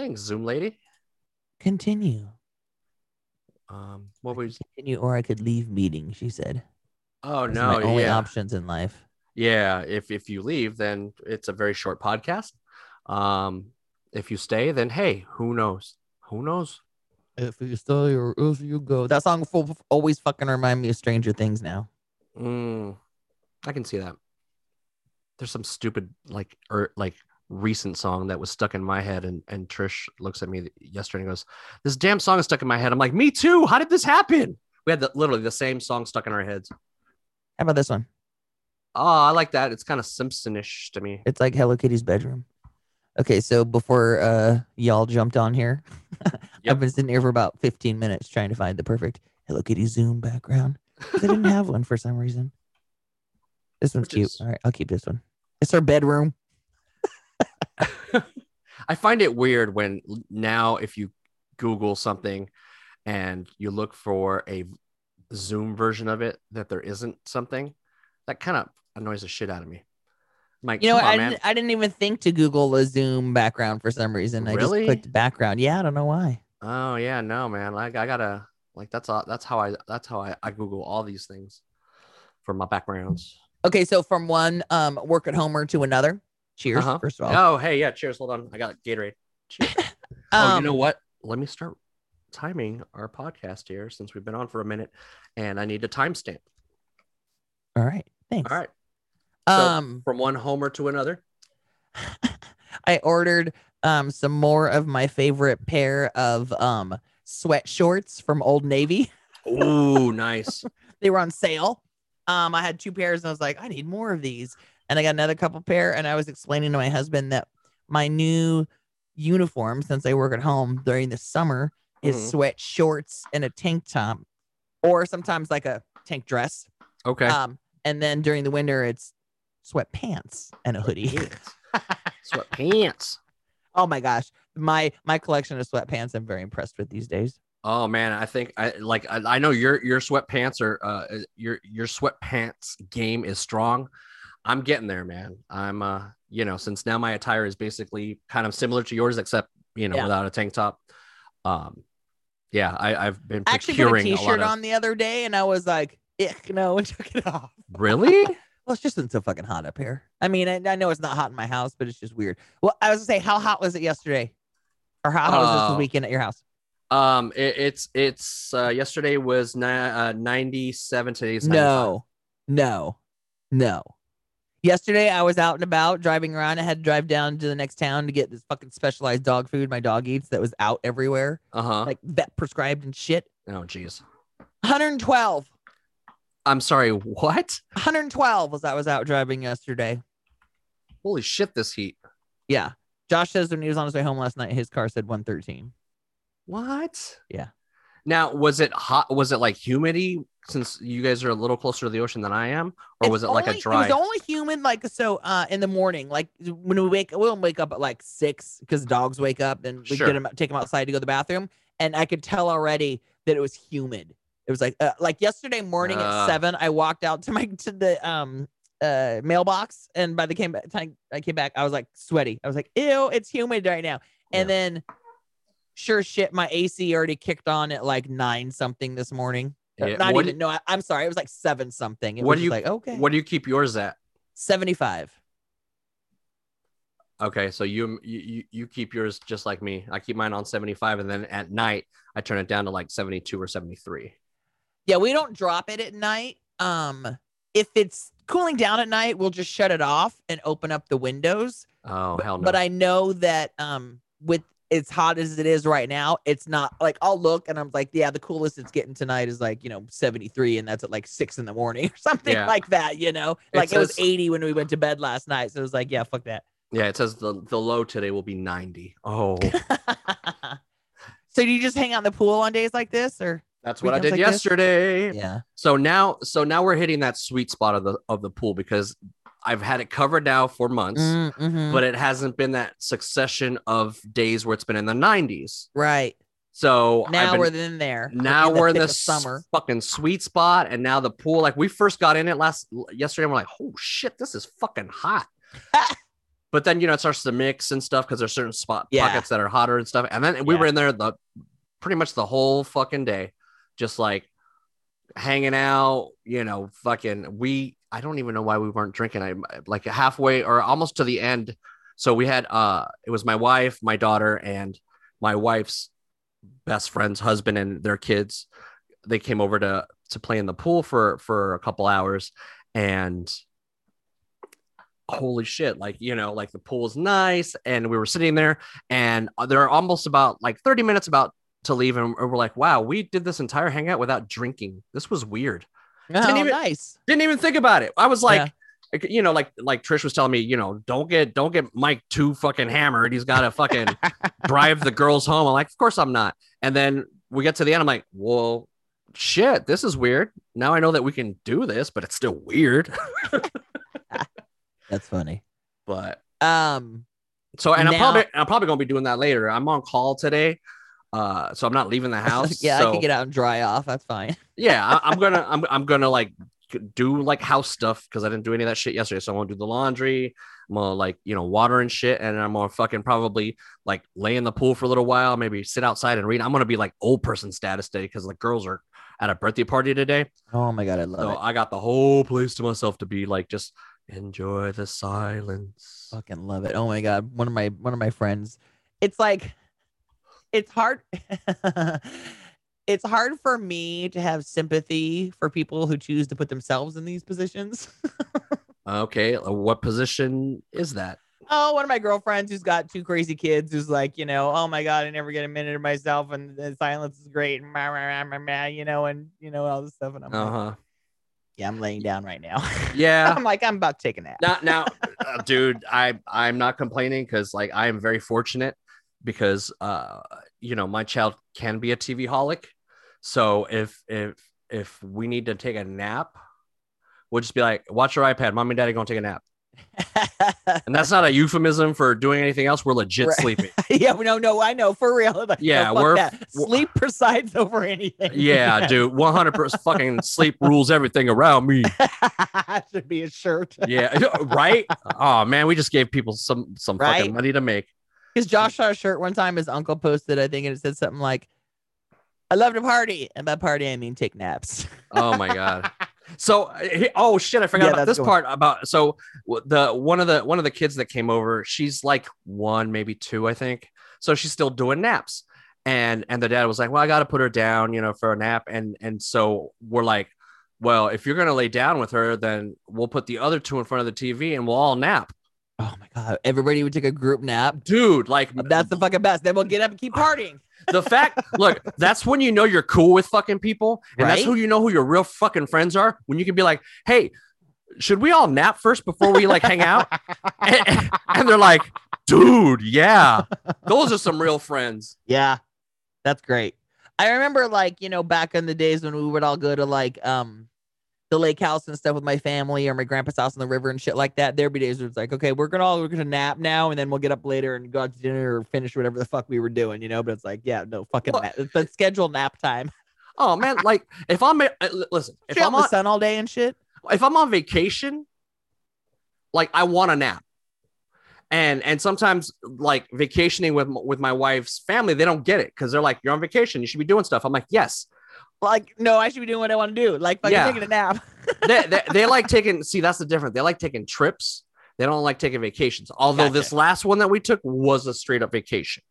Thanks, Zoom lady. Continue. Um, what was? Continue, or I could leave meeting. She said. Oh Those no, only yeah, options in life. yeah. If if you leave, then it's a very short podcast. Um, if you stay, then hey, who knows? Who knows? If you stay or if you go, that song will always fucking remind me of Stranger Things now. Mm, I can see that. There's some stupid like or like recent song that was stuck in my head, and and Trish looks at me yesterday and goes, "This damn song is stuck in my head." I'm like, "Me too. How did this happen?" We had the, literally the same song stuck in our heads. How about this one? Oh, I like that. It's kind of Simpsonish to me. It's like Hello Kitty's bedroom. Okay, so before uh y'all jumped on here, Yep. I've been sitting here for about 15 minutes trying to find the perfect Hello Kitty Zoom background. I didn't have one for some reason. This one's Which cute. is- All right, I'll keep this one. It's our bedroom. I find it weird when now if you Google something and you look for a Zoom version of it that there isn't something that kind of annoys the shit out of me. I'm like, You know, what? on, I didn't, I didn't even think to Google a Zoom background for some reason. I Really? just clicked background. Yeah, I don't know why. Oh yeah, no, man. Like I gotta like that's all that's how I that's how I, I Google all these things for my backgrounds. Okay, so from one um work at homer to another. Cheers, Uh-huh. first of all. Oh hey, yeah, cheers. Hold on. I got Gatorade. Cheers. oh, you Um, know what? Let me start timing our podcast here since we've been on for a minute and I need a timestamp. All right, thanks. All right. So Um, from one homer to another. I ordered um some more of my favorite pair of um sweat shorts from Old Navy. Ooh, nice. They were on sale. Um, I had two pairs and I was like, I need more of these. And I got another couple pair, and I was explaining to my husband that my new uniform, since I work at home during the summer, is Mhm. sweat shorts and a tank top, or sometimes like a tank dress. Okay. Um, and then during the winter, it's sweatpants and a hoodie. Sweatpants. oh my gosh, my my collection of sweatpants, I'm very impressed with these days. Oh man, I think I like I, I know your your sweatpants are uh your your sweatpants game is strong. I'm getting there, man. I'm uh you know since now my attire is basically kind of similar to yours except you know Yeah. without a tank top. Um, yeah, I I've been I actually put a procuring a, lot t-shirt of. on the other day, and I was like, "Ick, no," and took it off. Really? Well, it's just been so fucking hot up here. I mean, I, I know it's not hot in my house, but it's just weird. Well, I was gonna say, how hot was it yesterday, or how hot was Uh, this weekend at your house? Um, it, it's it's uh yesterday was ni- uh, 97. Today's No, no, no. Yesterday, I was out and about driving around. I had to drive down to the next town to get this fucking specialized dog food my dog eats that was out everywhere, Uh huh. like vet prescribed and shit. oh jeez. 112. I'm sorry. What? 112 was I was out driving yesterday. Holy shit! This heat. Yeah. Josh says when he was on his way home last night, his car said 113. What? Yeah. Now, was it hot? Was it like humidity? Since you guys are a little closer to the ocean than I am, or It's was it like a dry? It was only humid, like so. Uh, in the morning, like when we wake, we don't wake up at like six because dogs wake up, and we Sure. get them, take them outside to go to the bathroom, and I could tell already that it was humid. It was like, uh, like yesterday morning at seven, I walked out to my to the um uh mailbox, and by the came time I came back, I was like sweaty. I was like, ew, it's humid right now. And Yeah. then, sure shit, my AC already kicked on at like nine something this morning. Yeah, Not even. No, I, I'm sorry. It was like seven something. It What was do you- like okay. What do you keep yours at? 75. Okay, so you you you- you keep yours just like me. I keep mine on 75, and then at night I turn it down to like 72 or 73. Yeah, we don't drop it at night. Um, if it's cooling down at night, we'll just shut it off and open up the windows. Oh hell no! But I know that um with as hot as it is right now, it's not like I'll look and I'm like, yeah, the coolest it's getting tonight is like, you know, 73, and that's at like six in the morning or something Yeah. like that, you know. It Like it was says- 80 when we went to bed last night. So it was like, yeah, fuck that. yeah, it says the the low today will be 90. Oh, so do you just hang out in the pool on days like this or that's what I did like this? yesterday. yeah. So now, so now we're hitting that sweet spot of the of the pool because I've had it covered now for months, Mhm. but it hasn't been that succession of days where it's been in the 90s. right. So Now been- we're in there. now we're in the summer. fucking sweet spot, and now the pool. Like we first got in it last yesterday, and we're like, "Oh shit, this is fucking hot." but then you know it starts to mix and stuff because there's certain spot Yeah. pockets that are hotter and stuff. And then we Yeah. were in there the pretty much the whole fucking day, just like hanging out. You know, fucking we. I don't even know why we weren't drinking. I like halfway or almost to the end. So we had uh, it was my wife, my daughter, and my wife's best friend's husband and their kids. They came over to to play in the pool for for a couple hours, and holy shit like you know like the pool is nice and we were sitting there and there are almost about like 30 minutes about to leave and we're like wow we did this entire hangout without drinking. This was weird. Oh, even- nice. didn't even think about it. I was like Yeah. you know like like trish was telling me you know don't get don't get mike too fucking hammered. He's got to fucking drive the girls home. I'm like of course i'm not. And then we get to the end. I'm like well shit this is weird. Now i know that we can do this but it's still weird. That's funny. but Um, So and I'm probably I'm probably gonna be doing that later. I'm on call today, uh, so I'm not leaving the house. yeah, so, I can get out and dry off. That's fine. Yeah, I, I'm gonna I'm I'm gonna like do like house stuff because I didn't do any of that shit yesterday. So I'm gonna do the laundry. I'm gonna like you know water and shit, and I'm gonna fucking probably like lay in the pool for a little while, maybe sit outside and read. I'm gonna be like old person status day because the girls are at a birthday party today. Oh my god, I love So it. I got the whole place to myself to be like just enjoy the silence. Fucking love it. Oh my god, one of my one of my friends. It's like, it's hard. it's hard for me to have sympathy for people who choose to put themselves in these positions. Okay, uh, what position is that? oh, one of my girlfriends who's got two crazy kids who's like, you know, oh my god, I never get a minute of myself, and the silence is great, and rah, rah, rah, rah, rah, you know, and you know all this stuff, and I'm Uh like, yeah, I'm laying down right now. Yeah. I'm like, I'm about to take a nap. now, now, uh, dude, I I'm not complaining because like I am very fortunate because uh you know my child can be a TV holic. So if if if we need to take a nap, we'll just be like, watch your iPad, mom and daddy gonna take a nap, and that's not a euphemism for doing anything else. We're legit Right. sleeping. yeah, no, no, I know for real. Like, Yeah, fuck we're- that. sleep presides over anything. Yeah, dude, 100 percent fucking sleep rules everything around me. should be a shirt. Yeah, right. Oh man, we just gave people some some Right? fucking money to make. Because Josh saw a shirt one time his uncle posted, I think, and it said something like, "I love to party," and by party I mean take naps. Oh my god. So, he- oh shit, I forgot Yeah, about this going- part about so the one of the one of the kids that came over, she's like one, maybe two, I think. So she's still doing naps, and and the dad was like, "Well, I got to put her down, you know, for a nap," and and so we're like, "Well, if you're gonna lay down with her, then we'll put the other two in front of the TV and we'll all nap." Oh my god! Everybody would take a group nap. Dude, like That's the fucking best. Then we'll get up and keep partying. the fact look that's when you know you're cool with fucking people and that's who you know who your real fucking friends are when you can be like hey should we all nap first before we like hang out and, and they're like dude yeah those are some real friends Yeah, that's great. I remember like you know back in the days when we would all go to like um the lake house and stuff with my family or my grandpa's house on the river and shit like that. There'd be days where it's like, okay, we're gonna all we're gonna nap now and then we'll get up later and go out to dinner or finish whatever the fuck we were doing, you know. But it's like, yeah, no fucking Well- nap. But schedule nap time. oh man like if i'm uh, listen if If i'm I'm the sun all day and shit. if i'm on vacation like i want a nap and and sometimes like vacationing with with my wife's family they don't get it because they're like you're on vacation you should be doing stuff i'm like yes Like, no, I should be doing what I want to do. Like fucking Yeah. taking a nap. they, they, they like taking see that's the difference they like taking trips they don't like taking vacations although Gotcha. this last one that we took was a straight up vacation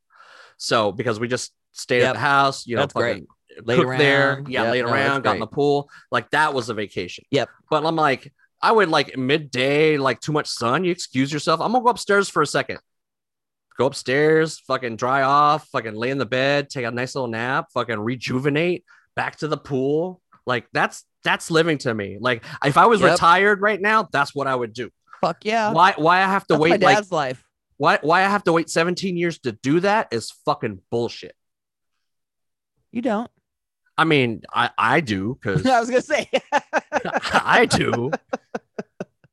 so because we just stayed Yep. at the house you know That's great. Laid cooked there around. yeah Yep, laid no, around got in the pool like that was a vacation Yep. but i'm like i would like midday like too much sun you excuse yourself i'm gonna go upstairs for a second go upstairs fucking dry off fucking lay in the bed take a nice little nap fucking rejuvenate back to the pool like that's that's living to me like if i was Yep. retired right now that's what i would do Fuck yeah. why why i have to That's my wait like dad's life. why why i have to wait 17 years to do that is fucking bullshit You don't. i mean i i do because I was gonna say. i do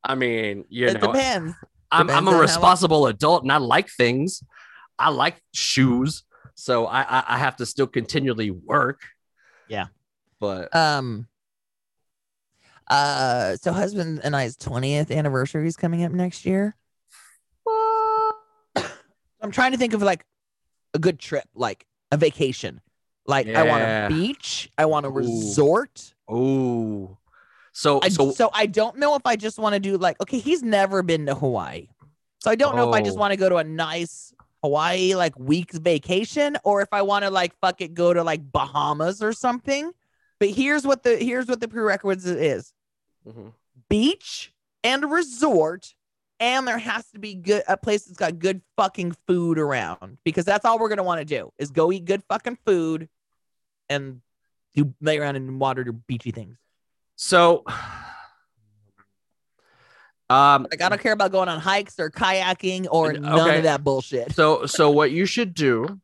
i mean you it know depends. I'm, I'm a responsible adult and I like things. I like shoes. So I, I, I have to still continually work. Yeah. But Um. Uh. So husband and I's twentieth anniversary is coming up next year. I'm trying to think of like a good trip, like a vacation. Like I want a beach, I want a Ooh. resort. Oh, so I, so so, I don't know if I just want to do like okay, he's never been to Hawaii. So I don't know if I just Oh. want to go to a nice Hawaii like week's vacation or if I want to like fuck it go to like Bahamas or something. But here's what the here's what the prerequisite is. Mhm. Beach and resort and there has to be good a place that's got good fucking food around because that's all we're going to want to do is go eat good fucking food and do lay around and water your beachy things. so um Like I don't care about going on hikes or kayaking or And- none of that bullshit. so so what you should do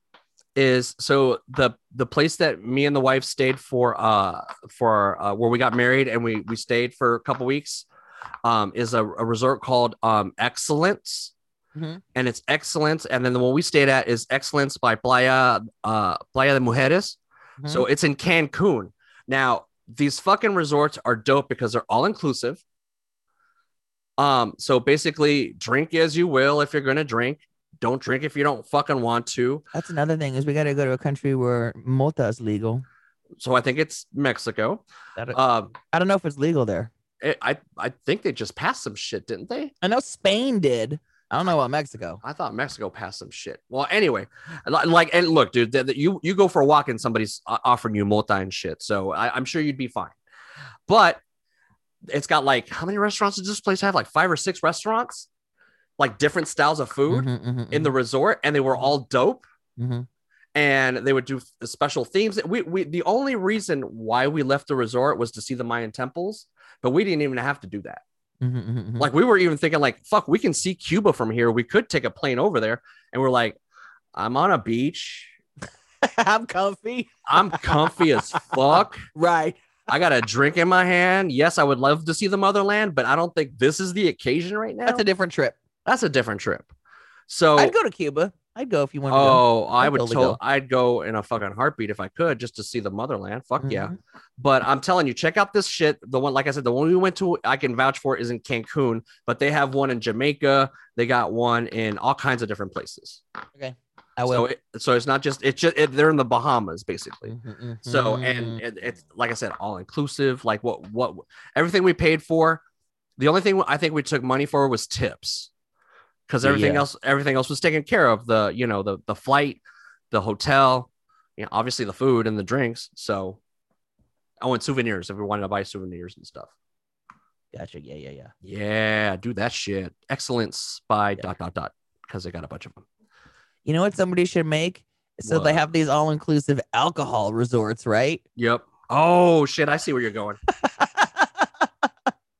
is so the the place that me and the wife stayed for uh for uh, where we got married and we we stayed for a couple weeks um is a, a resort called um excellence. Mhm. and it's excellence and then the one we stayed at is excellence by playa uh playa de mujeres. So it's in cancun. Now these fucking resorts are dope because they're all inclusive um so basically drink as you will if you're gonna drink don't drink if you don't fucking want to That's another thing is we got to go to a country where mota is legal. so i think it's mexico That, um I don't know if it's legal there. it, i i think they just passed some shit didn't they I know Spain did. I don't know about Mexico. i thought mexico passed some shit well anyway like and look dude th- th- you you go for a walk and somebody's offering you multi and shit so I, i'm sure you'd be fine but it's got like how many restaurants does this place have like five or six restaurants like different styles of food Mhm, mhm, in the resort and they were all dope mhm. and they would do special themes. We, we the only reason why we left the resort was to see the Mayan temples, but we didn't even have to do that. Mhm, mhm, mhm. Like we were even thinking, like, fuck, we can see Cuba from here. We could take a plane over there, and we're like, I'm on a beach. I'm comfy. I'm comfy as fuck. Right. I got a drink in my hand. Yes, I would love to see the motherland, but I don't think this is the occasion right now. That's a different trip. That's a different trip. So I'd go to Cuba. I'd go if you wanted to go. Oh, I I'd would totally tell go. I'd go in a fucking heartbeat if I could just to see the motherland. Fuck yeah. Mhm. But I'm telling you, check out this shit. The one, like I said, the one we went to, I can vouch for is in Cancun, but they have one in Jamaica. They got one in all kinds of different places. Okay. I So, will. it, so it's not just it's just it, they're in the Bahamas basically. Mhm, So mhm. and it, it's like I said, all inclusive. Like what what everything we paid for. The only thing I think we took money for was tips, because everything Yeah. else everything else was taken care of. The you know the the flight, the hotel, you know, obviously the food and the drinks. So, oh, and souvenirs if we wanted to buy souvenirs and stuff. gotcha. Yeah, yeah, yeah. Yeah, do that shit. Excellence by Yeah. dot dot dot because they got a bunch of them. You know what somebody should make? So they have these all-inclusive alcohol resorts, right? Yep. Oh shit! I see where you're going.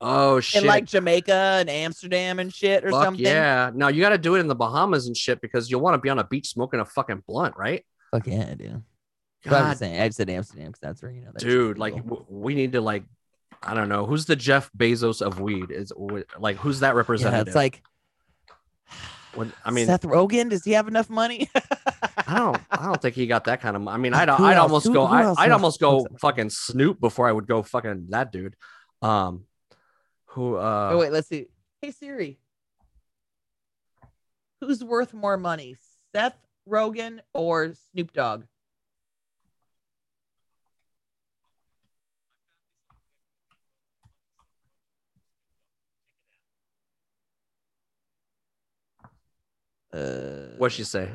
Oh shit! In like Jamaica and Amsterdam and shit or Fuck something. yeah. Now you got to do it in the Bahamas and shit because you'll want to be on a beach smoking a fucking blunt, right? Fuck yeah, I do. I'm God, saying, I just said Amsterdam because that's where you know. That's dude, like we need to like, I don't know, who's the Jeff Bezos of weed? Is like who's that yeah, representative? it's like. When- I mean, Seth Rogen, does he have enough money? I don't, I don't think he got that kind of. I mean, I'd, I'd almost Who- go, who I, I'd almost go fucking Snoop before I would go fucking that dude. Um, who? uh oh wait, let's see. Hey Siri, who's worth more money, Seth Rogen or Snoop Dogg? Uh, What'd she say?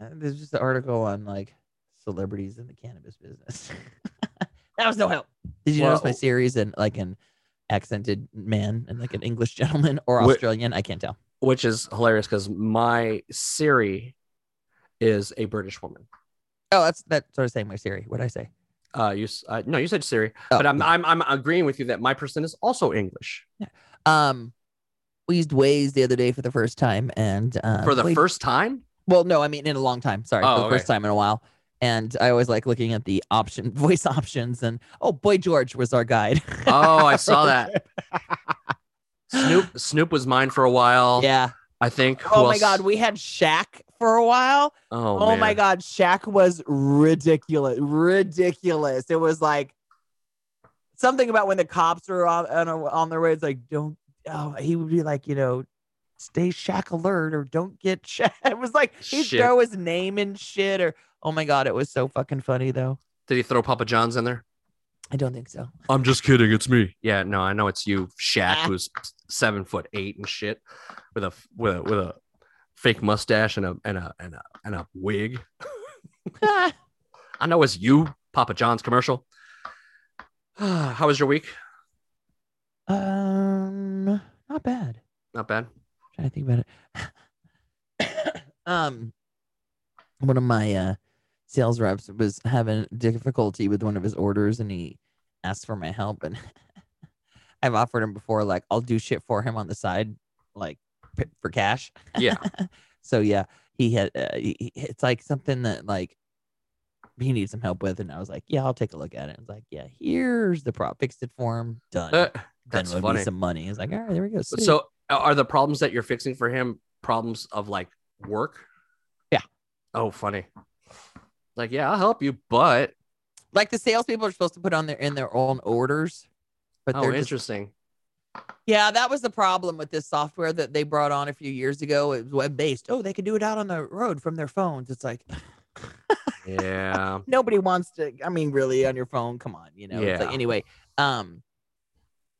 uh, There's just an article on like celebrities in the cannabis business. that was no help. Did you notice my Well- Siri's and like an accented man and like an English gentleman or Wh- Australian? I can't tell. which is hilarious because my Siri is a British woman. Oh, that's that's what I was saying. My Siri. What did I say? Uh, you s- uh, no, you said Siri, Oh, but I'm, yeah. I'm I'm agreeing with you that my person is also English Yeah. Um, we used Waze the other day for the first time, and uh, for the Waze- first time. Well, no, I mean in a long time. Sorry, Oh, for the first time in a while. And I always like looking at the option voice options. And oh, boy, George was our guide. Oh, I saw that. Snoop Snoop was mine for a while. yeah. I think. Oh my? God, we had Shaq for a while. Oh, Oh, my. God, Shaq was ridiculous, ridiculous. It was like something about when the cops were on on, on their way. It's like don't. Oh, he would be like, you know, stay Shaq alert or don't get Shaq. It was like he'd Shit. throw his name and shit or oh my god, it was so fucking funny though. Did he throw Papa John's in there? I don't think so. I'm just kidding. It's me. Yeah, no, I know it's you, Shaq, Ah. who's seven foot eight and shit, with a with a with a fake mustache and a and a and a and a wig. I know it's you, Papa John's commercial. How was your week? um, not bad. Not bad. trying to think about it. um, one of my uh sales reps was having difficulty with one of his orders, and he asked for my help. And I've offered him before, like I'll do shit for him on the side, like p- for cash. Yeah. so yeah, he had. Uh, he, it's like something that like he needs some help with, and I was like, yeah, I'll take a look at it. And it's like, yeah, here's the prop, fixed it for him, done. Uh, then that's would funny. some money. He's like, all right, there we go. sweet." So, are the problems that you're fixing for him problems of like work? Yeah. Oh, funny. Like, yeah, I'll help you, but like the salespeople are supposed to put on their in their own orders, but oh, they're just interesting. yeah. That was the problem with this software that they brought on a few years ago. It was web based. Oh, they could do it out on the road from their phones. It's like Yeah. nobody wants to. I mean, really, on your phone? Come on, you know. It's Yeah. like anyway. Um,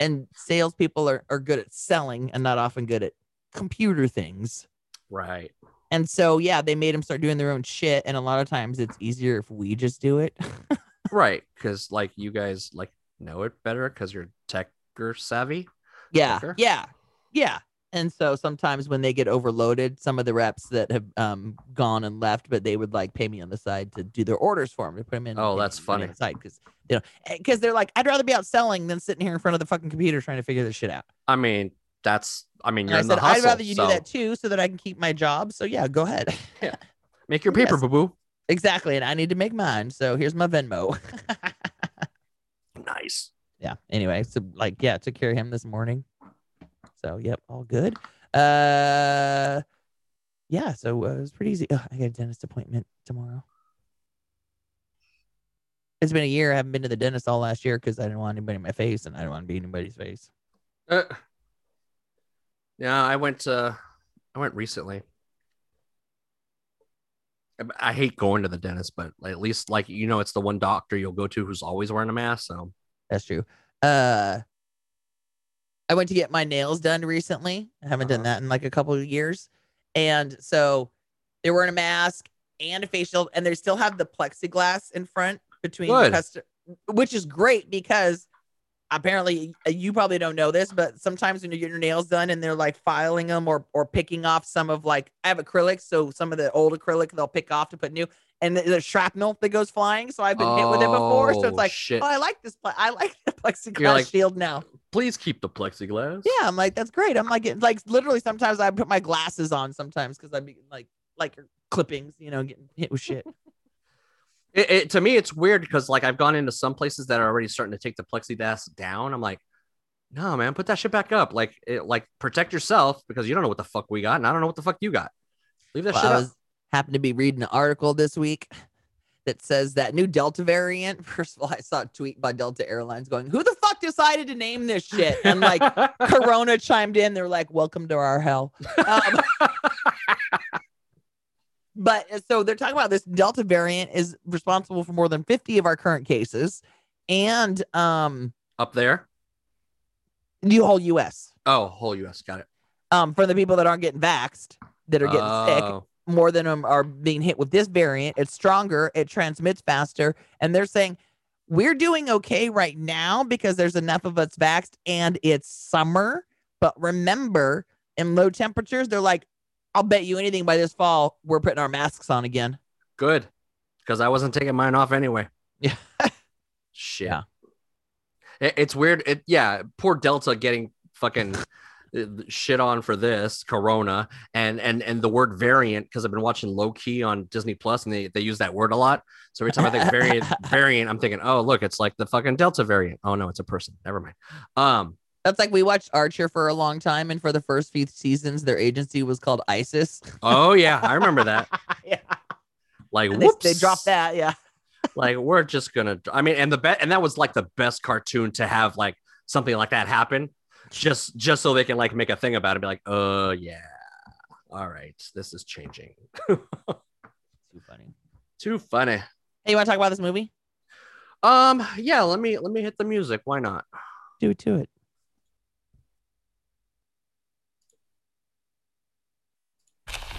and salespeople are are good at selling and not often good at computer things. right. And so yeah, they made them start doing their own shit. And a lot of times it's easier if we just do it. Right. Because like you guys like know it better because you're tech savvy. Yeah, quicker. yeah, yeah. And so sometimes when they get overloaded, some of the reps that have um gone and left, but they would like pay me on the side to do their orders for them to put them in. Oh, that's funny. Side because you know because they're like, I'd rather be out selling than sitting here in front of the fucking computer trying to figure this shit out. I mean, that's I mean, you're I in said, the hustle. I'd rather you so do that too, so that I can keep my job. So yeah, go ahead. yeah. Make your paper, Yes. boo boo. exactly, and I need to make mine. So here's my Venmo. Nice. yeah. Anyway, so like, yeah, took care of him this morning. So yep, all good. Uh, yeah. So uh, it was pretty easy. Ugh, I got a dentist appointment tomorrow. It's been a year. I haven't been to the dentist all last year because I didn't want anybody in my face, and I don't want to be anybody's face. Uh, yeah, I went. uh I went recently. I- hate going to the dentist, but at least like you know, it's the one doctor you'll go to who's always wearing a mask. So That's true. Uh, I went to get my nails done recently. I haven't done Uh-huh. that in like a couple of years, and so they're wearing a mask and a facial, and they still have the plexiglass in front between the customer, which is great because apparently uh, you probably don't know this, but sometimes when you get your nails done and they're like filing them or or picking off some of like I have acrylic, so some of the old acrylic they'll pick off to put new, and there's shrapnel that goes flying. So I've been hit with it before, so Oh, it's like, shit. oh, I like this. Pla- I like the plexiglass like- shield now. please keep the plexiglass. Yeah, I'm like, that's great. I'm like, it- like literally sometimes I put my glasses on sometimes because I'd be like, like clippings, you know, getting hit with shit. It, it, to me, it's weird because like I've gone into some places that are already starting to take the plexiglass down. I'm like, no, man, put that shit back up. Like, it, like protect yourself because you don't know what the fuck we got, and I don't know what the fuck you got. Leave that Well, shit I up. was happened to be reading an article this week that says that new Delta variant. First of all, I saw a tweet by Delta Airlines going, "Who the fuck decided to name this shit?" And like Corona chimed in. They're like, "Welcome to our hell." Um, but uh, so they're talking about this Delta variant is responsible for more than 50 of our current cases, and um, up there. the whole U.S. Oh, whole U.S. got it. Um, for the people that aren't getting vaxxed, that are getting sick, Oh, more than them are being hit with this variant. It's stronger, it transmits faster, and they're saying we're doing okay right now because there's enough of us vaxxed and it's summer. But remember, in low temperatures, they're like, I'll bet you anything by this fall, we're putting our masks on again. Good, because I wasn't taking mine off anyway. Yeah. Shit. Yeah. It, it's weird. It yeah. Poor Delta getting fucking uh, shit on for this Corona and and and the word variant because I've been watching Loki on Disney Plus and they they use that word a lot. So every time I think variant variant, I'm thinking, oh look, it's like the fucking Delta variant. Oh no, it's a person. Never mind. Um. That's like we watched Archer for a long time, and for the first few seasons, their agency was called ISIS. Oh yeah, I remember that. yeah, Like they, whoops, they dropped that. Yeah, like we're just gonna i mean and the bet and that was like the best cartoon to have like something like that happen just just so they can like make a thing about it. And be like, uh, yeah, all right, this is changing. Too funny. Too funny. Hey, you want to talk about this movie? Um, yeah, let me let me hit the music. Why not? Do it to it. Uno, two, tres, four. Kitty, kitty. Kitty, kitty.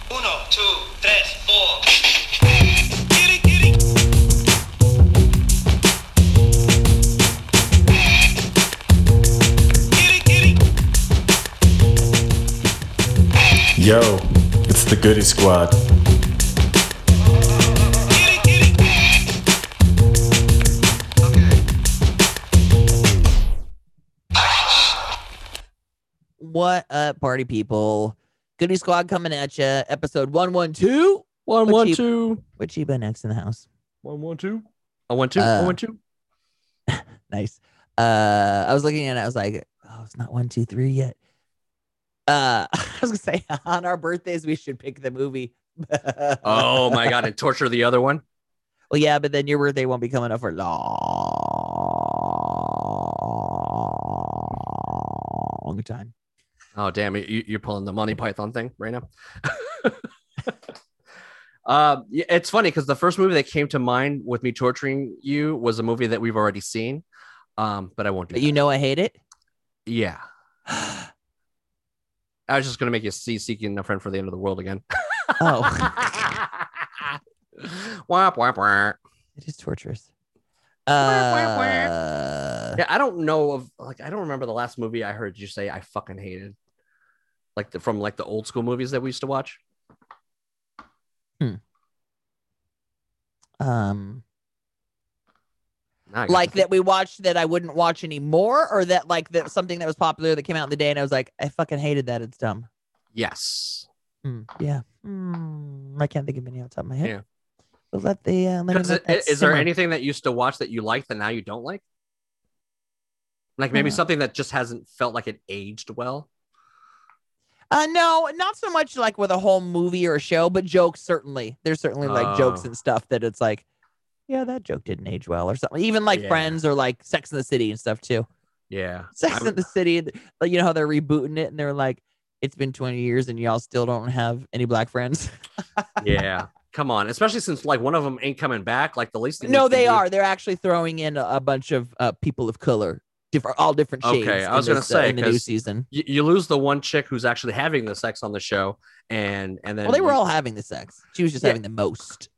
Yo, it's the Goody Squad. Kitty, kitty. What up, party people? Goody Squad coming at you. Episode 112 One What one you- two Cheeba next in the house. one one two. I one two. Uh, I one two. Nice. Uh, I was looking at it. I was like, oh, it's not one, two, three yet. Uh, I was gonna say on our birthdays we should pick the movie. Oh my god! And torture the other one. Well, yeah, but then your birthday won't be coming up for long time. Oh damn! You, you're pulling the Monty Python thing right now. uh, it's funny because the first movie that came to mind with me torturing you was a movie that we've already seen. Um, but I won't do. But that. you know I hate it. yeah. I was just gonna make you see seeking a friend for the end of the world again. Oh, wah, wah, wah. it is torturous. Uh, Yeah, I don't know of like I don't remember the last movie I heard you say I fucking hated. Like the, from like the old school movies that we used to watch. Hmm. um, like that we watched that I wouldn't watch anymore, or that like that something that was popular that came out in the day, and I was like, I fucking hated that. It's dumb. Yes. Hmm, yeah. Hmm, I can't think of any off the top of my head. Yeah. But let the uh, let let that is there anything that you used to watch that you liked that now you don't like? Like maybe Uh, something that just hasn't felt like it aged well. Uh, no, not so much like with a whole movie or a show, but jokes certainly. There's certainly like jokes Oh. and stuff that it's like, yeah, that joke didn't age well or something. Even like Yeah. Friends or like Sex in the City and stuff too. Yeah. Sex I'm- in the City, like you know how they're rebooting it and they're like, it's been 20 years and y'all still don't have any black friends. yeah. Come on, especially since like one of them ain't coming back. Like the least. no, they are. They're actually throwing in a, a bunch of uh, people of color, different, all different shades. Okay, I in was gonna this, uh, say, in the new season. You, you lose the one chick who's actually having the sex on the show, and and then Well, they were all having the sex. She was just Yeah. having the most.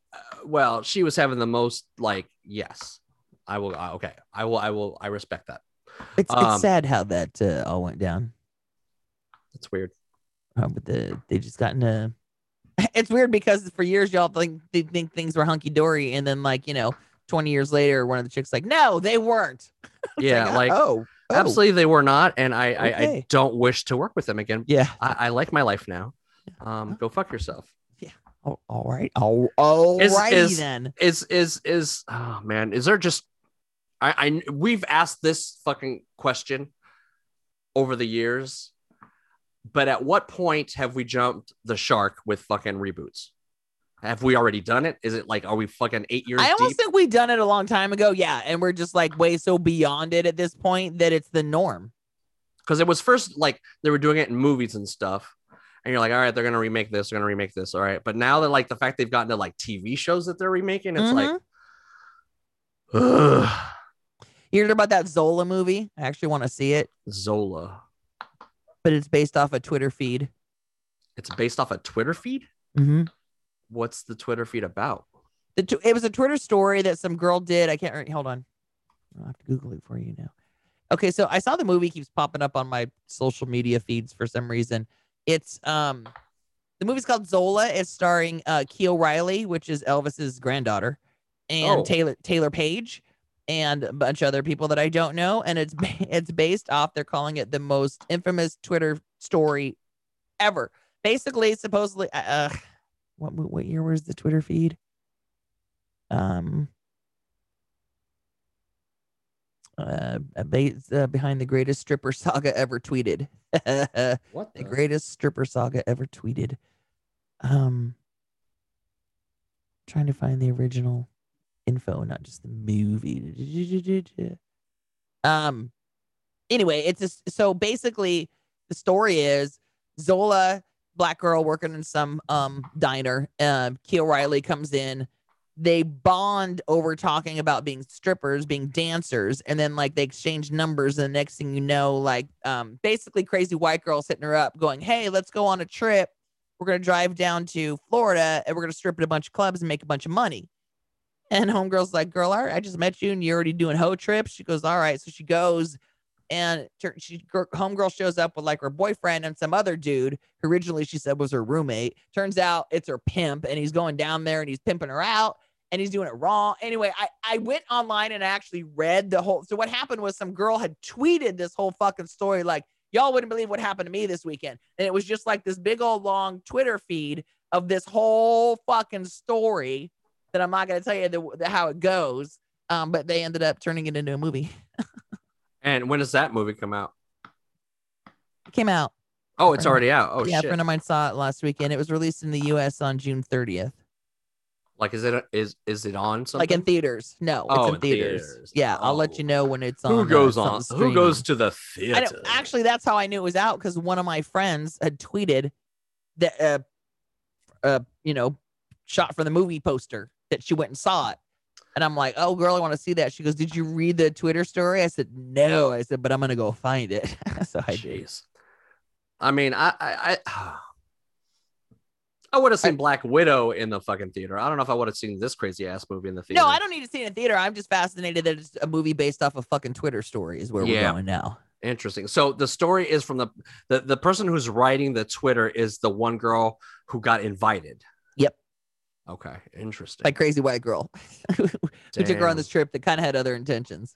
well, she was having the most. Like yes, I will. uh, Okay, I will. I will. I respect that. It's Um, it's sad how that uh, all went down. That's weird. Uh, but the they just got into. It's weird because for years y'all think they think things were hunky dory, and then like you know, twenty years later, one of the chicks like, no, they weren't. Yeah, like oh, oh, absolutely they were not, and I, I I don't wish to work with them again. yeah. I, I like my life now. Um, go fuck yourself. Oh, all right, all all Is- righty is- then. Is is is oh man, is there just I I we've asked this fucking question over the years, but at what point have we jumped the shark with fucking reboots? Have we already done it? Is it like are we fucking eight years I almost deep? think we've done it a long time ago. Yeah, and we're just like way so beyond it at this point that it's the norm. Because it was first like they were doing it in movies and stuff. And you're like, all right, they're gonna remake this, they're gonna remake this, all right. But now that like the fact they've gotten to like TV shows that they're remaking, it's like, Mhm. ugh, you heard about that Zola movie? I actually want to see it, Zola. but it's based off a Twitter feed. It's based off a Twitter feed. Mm-hmm. What's the Twitter feed about? The it was a Twitter story that some girl did. I can't. Hold on, I'll have to Google it for you now. Okay, so I saw the movie keeps popping up on my social media feeds for some reason. It's um, the movie's called Zola. It's starring uh Keel Riley, which is Elvis's granddaughter, and Oh. Taylor Taylor Paige, and a bunch of other people that I don't know. And it's it's based off. They're calling it the most infamous Twitter story ever. Basically, supposedly, uh, uh, what what year was the Twitter feed? Um, uh, uh, behind the greatest stripper saga ever tweeted. the What the? greatest stripper saga ever tweeted. Um, trying to find the original info, not just the movie. Um, anyway, it's just so basically the story is Zola, black girl working in some um diner. Um, Keel Riley comes in. They bond over talking about being strippers, being dancers, and then like they exchange numbers. And the next thing you know, like um, basically crazy white girl hitting her up, going, "Hey, let's go on a trip. We're gonna drive down to Florida and we're gonna strip at a bunch of clubs and make a bunch of money." And homegirl's like, "Girl, I just met you and you're already doing hoe trips." She goes, "All right." So she goes and she gir- homegirl shows up with like her boyfriend and some other dude who originally she said was her roommate. Turns out it's her pimp and he's going down there and he's pimping her out and he's doing it wrong. Anyway i i went online and I actually read the whole so what happened was some girl had tweeted this whole fucking story like y'all wouldn't believe what happened to me this weekend. And it was just like this big old long twitter feed of this whole fucking story that i'm not going to tell you the, the, how it goes um, but they ended up turning it into a movie And when does that movie come out? it came out Oh, it's already out. Oh yeah, a friend of mine saw it last weekend. It was released in the U.S. on June 30th, Like, is it is is it on something? like in theaters. No, it's Oh, in in theaters. theaters. Yeah, I'll let Oh. you know when it's on. who uh, goes something on? Who goes to the theater? actually, that's how I knew it was out because one of my friends had tweeted that, uh, uh, you know, shot for the movie poster that she went and saw it. And I'm like, oh, girl, I want to see that. She goes, did you read the Twitter story? I said, no. I said, but I'm going to go find it. so I did. Jeez. I mean, I I I, I would have seen Black Widow in the fucking theater. I don't know if I would have seen this crazy ass movie in the theater. No, I don't need to see it in theater. I'm just fascinated that it's a movie based off a fucking Twitter story, is where Yeah. we're going now. Interesting. So the story is from the, the the person who's writing the Twitter is the one girl who got invited. Okay. Interesting. By crazy white girl who took her on this trip that kind of had other intentions.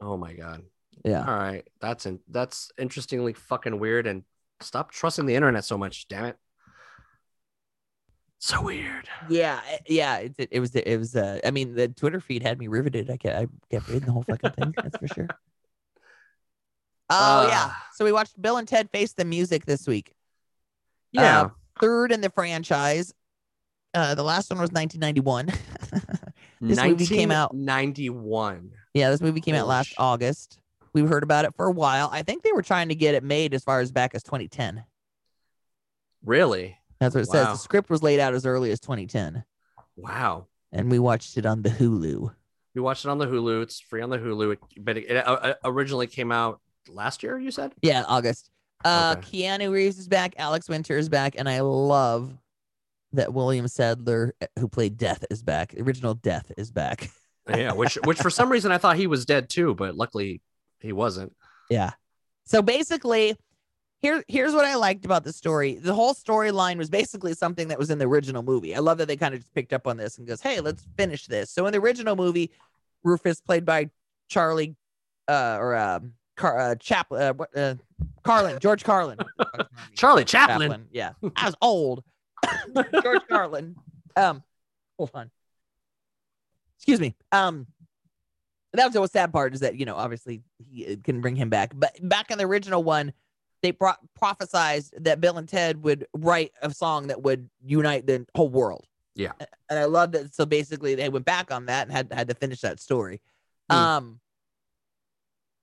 Oh my god. Yeah. All right. That's in, that's interestingly fucking weird. And stop trusting the internet so much. Damn it. So weird. Yeah, eh, yeah. It, it, it was it was. Uh, I mean, the Twitter feed had me riveted. I kept I kept reading the whole fucking thing. That's for sure. Oh yeah. Ah. So we watched Bill and Ted Face the Music this week. Yeah. Uh, third in the franchise. Uh, the last one was 1991. this movie came out- 91. yeah, this movie came out last August. We've heard about it for a while. I think they were trying to get it made as far as back as 2010. Really? That's what it says. The script was laid out as early as 2010, Wow. and we watched it on the Hulu. We watched it on the Hulu. It's free on the Hulu. It, but it, it uh, originally came out last year, you said? Yeah, August. Uh, Okay. Keanu Reeves is back. Alex Winter is back, and I love that William Sadler, eh, who played Death, is back. The original Death is back. Yeah, which which for some reason I thought he was dead too, but luckily he wasn't. Yeah. So basically, here here's what I liked about the story. The whole storyline was basically something that was in the original movie. I love that they kind of just picked up on this and goes, "Hey, let's finish this." So in the original movie, Rufus played by Charlie uh or um Car uh, Chaplin uh, what, uh Carlin, George Carlin. Charlie Chaplin. Yeah. I was old. George Carlin. Um hold on. Excuse me. Um that was the sad part is that, you know, obviously he uh, can bring him back. But back in the original one, they pro- prophesized that Bill and Ted would write a song that would unite the whole world. Yeah. And I love that. So basically they went back on that and had had to finish that story. Hmm. Um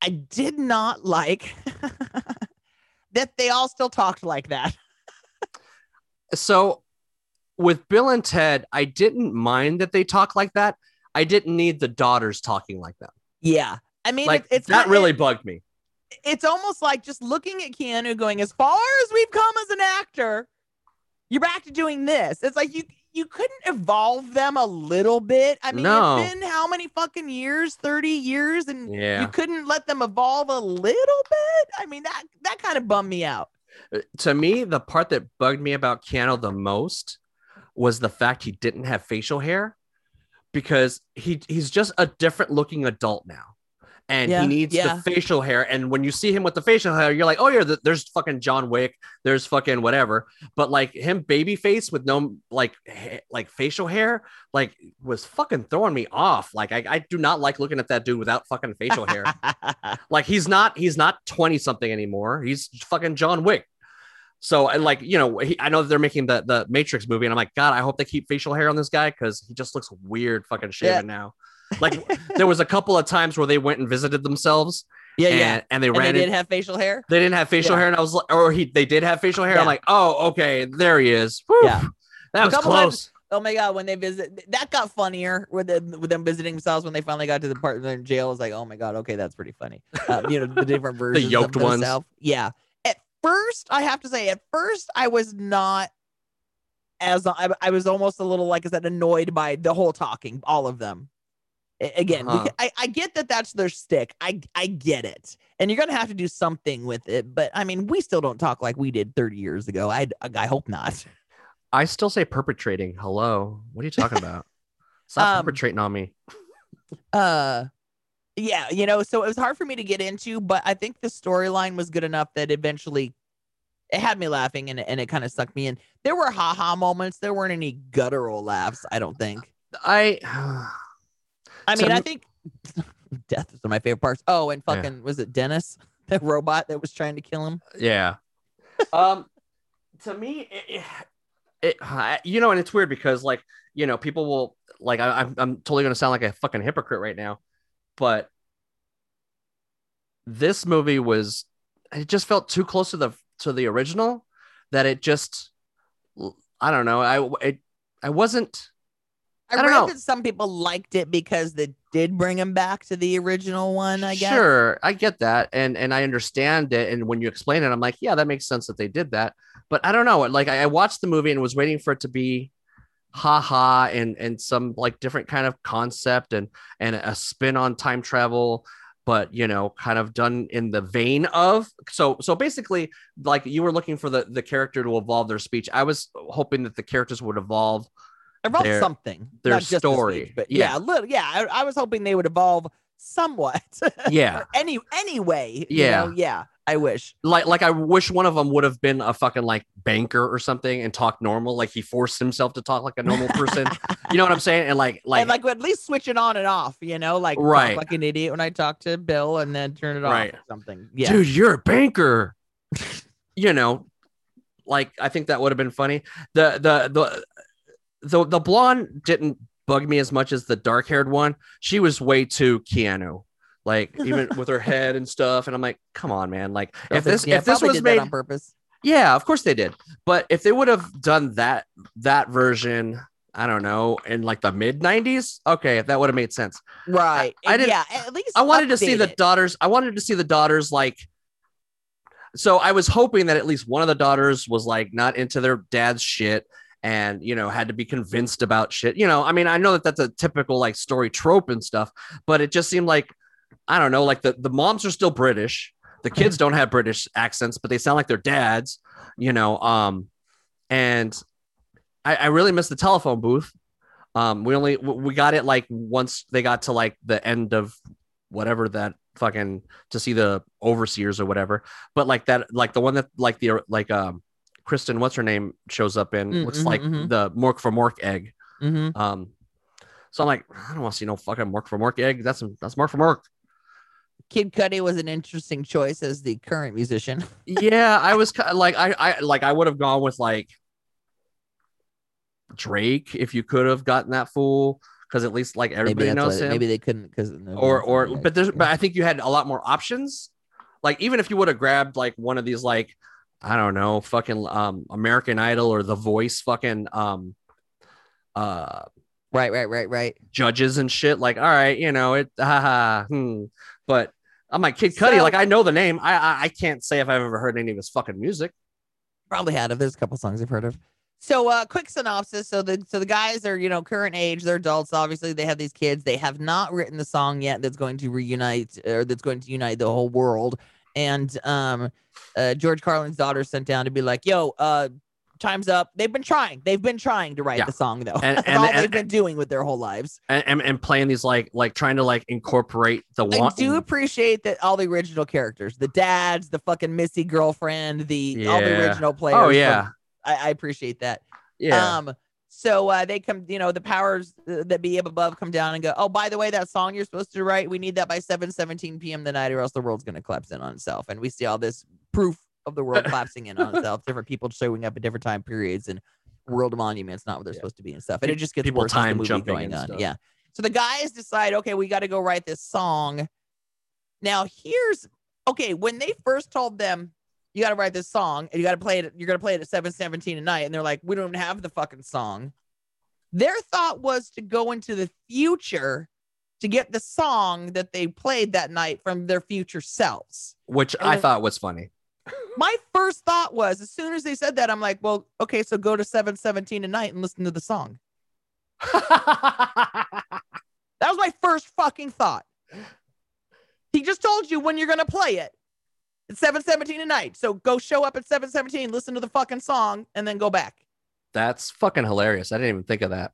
I did not like that they all still talked like that. So with Bill and Ted, I didn't mind that they talk like that. I didn't need the daughters talking like that. Yeah. I mean, Like it- it's that not- really it- bugged me. it's almost like just looking at Keanu going, as far as we've come as an actor, you're back to doing this. It's like you you couldn't evolve them a little bit. I mean, No. it's been how many fucking years? 30 years, and Yeah. you couldn't let them evolve a little bit. I mean, that that kind of bummed me out. To me, the part that bugged me about Keanu the most was the fact he didn't have facial hair because he he's just a different looking adult now. And Yeah, he needs yeah. the facial hair. And when you see him with the facial hair, you're like, oh, yeah, th- there's fucking John Wick. There's fucking whatever. But like him, baby face with no like ha- like facial hair, like was fucking throwing me off. Like I, I do not like looking at that dude without fucking facial hair. Like he's not he's not 20 something anymore. He's fucking John Wick. So and like you know, he, I know that they're making the the Matrix movie, and I'm like, God, I hope they keep facial hair on this guy because he just looks weird, fucking shaven now. Like there was a couple of times where they went and visited themselves, Yeah, and, yeah. and they And ran they it. did have facial hair. they didn't have facial Yeah. hair, and I was like, or he they did have facial hair. I'm like, oh, okay, there he is. Whew. Yeah. that A was couple close. Oh my god, when they visit, that got funnier with them with them visiting themselves when they finally got to the part in jail. It was like, oh my god, okay, that's pretty funny. Uh, you know, the different versions. the yoked of ones. themselves. Yeah. At first, I have to say, at first, I was not as I, I was almost a little like I said annoyed by the whole talking, all of them. Again, Uh-huh. I, I get that that's their stick. I I get it, and you're gonna have to do something with it. But I mean, we still don't talk like we did 30 years ago. I I hope not. I still say perpetrating. Hello, what are you talking about? Stop Um, perpetrating on me. uh yeah you know so it was hard for me to get into but i think the storyline was good enough that eventually it had me laughing and, and it kind of sucked me in there were haha moments there weren't any guttural laughs i don't think I i To mean I think death is one of my favorite parts oh and Yeah. fucking was it dennis the robot that was trying to kill him yeah. um, to me, it, it, it you know, and it's weird because like you know, people will like I, I'm I'm totally gonna sound like a fucking hypocrite right now, but this movie was it just felt too close to the to the original that it just I don't know I it I wasn't i, I don't read know. that some people liked it because they did bring him back to the original one i guess Sure, I get that, and and I understand it. And when you explain it, I'm like, yeah, that makes sense that they did that. But I don't know. Like, I, I watched the movie and was waiting for it to be, ha ha, and and some like different kind of concept and and a spin on time travel, but you know, kind of done in the vein of. So so basically, like you were looking for the the character to evolve their speech. I was hoping that the characters would evolve evolve their- something their not just the story. but Yeah. yeah, little, yeah I, I was hoping they would evolve somewhat Yeah. Any anyway you Yeah. know, yeah i wish like like I wish one of them would have been a fucking like banker or something and talk normal. Like he forced himself to talk like a normal person. you know what I'm saying? And like like, and like at least switch it on and off you know like Right. like an idiot when i talk to bill and then turn it off Right. or something yeah dude, you're a banker. you know, like I think that would have been funny. The the the the the blonde didn't bug me as much as the dark haired one. She was way too Keanu. Like even with her head and stuff, and I'm like, come on, man! Like I if this yeah, if this was did made on purpose Yeah, of course they did. But if they would have done that that version, I don't know, in like the mid '90s, okay, that would have made sense. right I didn't- yeah at least I wanted to see update the it. daughters. I wanted to see the daughters like. So I was hoping that at least one of the daughters was like not into their dad's shit and you know had to be convinced about shit. You know, I mean, I know that that's a typical like story trope and stuff, but it just seemed like I don't know, like the the moms are still British. The kids don't have British accents, but they sound like their dads. You know, um, and I, I really miss the telephone booth. Um, we only we got it like once they got to like the end of whatever that fucking to see the overseers or whatever. But like that, like the one that like the like um Kristen, what's her name, shows up in Mm, looks mhm, like mhm. the Mork for Mork egg. Mhm. Um, so I'm like, I don't want to see no fucking Mork for Mork egg. That's that's Mork for Mork. kid cudi was an interesting choice as the current musician yeah, I was like I I like I would have gone with like Drake if you could have gotten that fool because at least like everybody knows him. maybe they couldn't because or or but there's but I think you had a lot more options. Like even if you would have grabbed like one of these like I don't know fucking um American Idol or The Voice fucking um uh right right right right judges and shit like all right you know it haha hmm. but I'm like Kid Cudi So- like I know the name I, I I can't say if I've ever heard any of his fucking music. probably had of. There's a couple songs I've heard of. So, uh, quick synopsis. So the so the guys are you know current age. They're adults. Obviously, they have these kids. They have not written the song yet that's going to reunite or that's going to unite the whole world. And um, uh, George Carlin's daughter sent down to be like, "Yo, uh, time's up." They've been trying. They've been trying to write Yeah. the song though. And- That's and- all and- they've been doing with their whole lives. And, and, and playing these like like trying to like incorporate the I one do appreciate that all the original characters, the dads, the fucking Missy girlfriend, the all the original players. oh from- yeah I, I appreciate that. yeah Um, so uh, they come, you know, the powers uh, that be up above come down and go, oh, by the way, that song you're supposed to write, we need that by 7 17 p.m. the night, or else the world's going to collapse in on itself. And we see all this proof of the world collapsing in on itself, different people showing up at different time periods and world monuments, not what they're Yeah. supposed to be and stuff. And it just gets People worse time jumping going on. stuff. Yeah. So the guys decide, okay, we got to go write this song. Now, here's okay, when they first told them you got to write this song and you got to play it, you're gonna play it at seven seventeen at night, and they're like, we don't even have the fucking song. Their thought was to go into the future to get the song that they played that night from their future selves. which And I thought was funny. My first thought was, as soon as they said that, I'm like, well, okay, so go to 717 tonight and listen to the song. That was my first fucking thought. He just told you when you're gonna play it. It's 717 tonight. So go show up at 717, listen to the fucking song, and then go back. That's fucking hilarious. I didn't even think of that.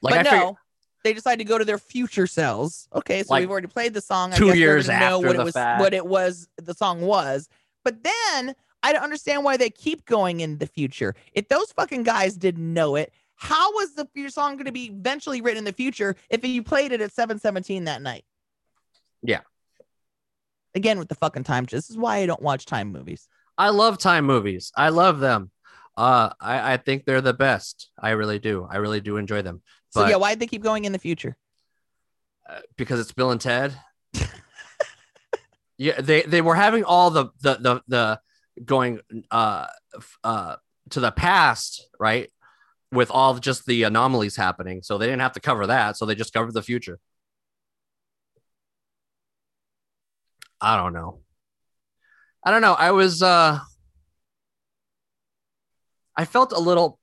Like but I no, figured they decided to go to their future selves. Okay, so Like, we've already played the song. I two years gonna know what it was, fact. what it was, the song was. But then I don't understand why they keep going in the future. If those fucking guys didn't know it, how was the your song going to be eventually written in the future if you played it at 717 that night? Yeah. Again with the fucking time. This is why I don't watch time movies. I love time movies. I love them. Uh, I, I think they're the best. I really do. I really do enjoy them. So yeah, why'd they keep going in the future? uh, because it's Bill and Ted. yeah, they they were having all the the the, the going uh uh to the past, right? With all just the anomalies happening, so they didn't have to cover that. So they just covered the future. I don't know. I don't know. I was uh I felt a little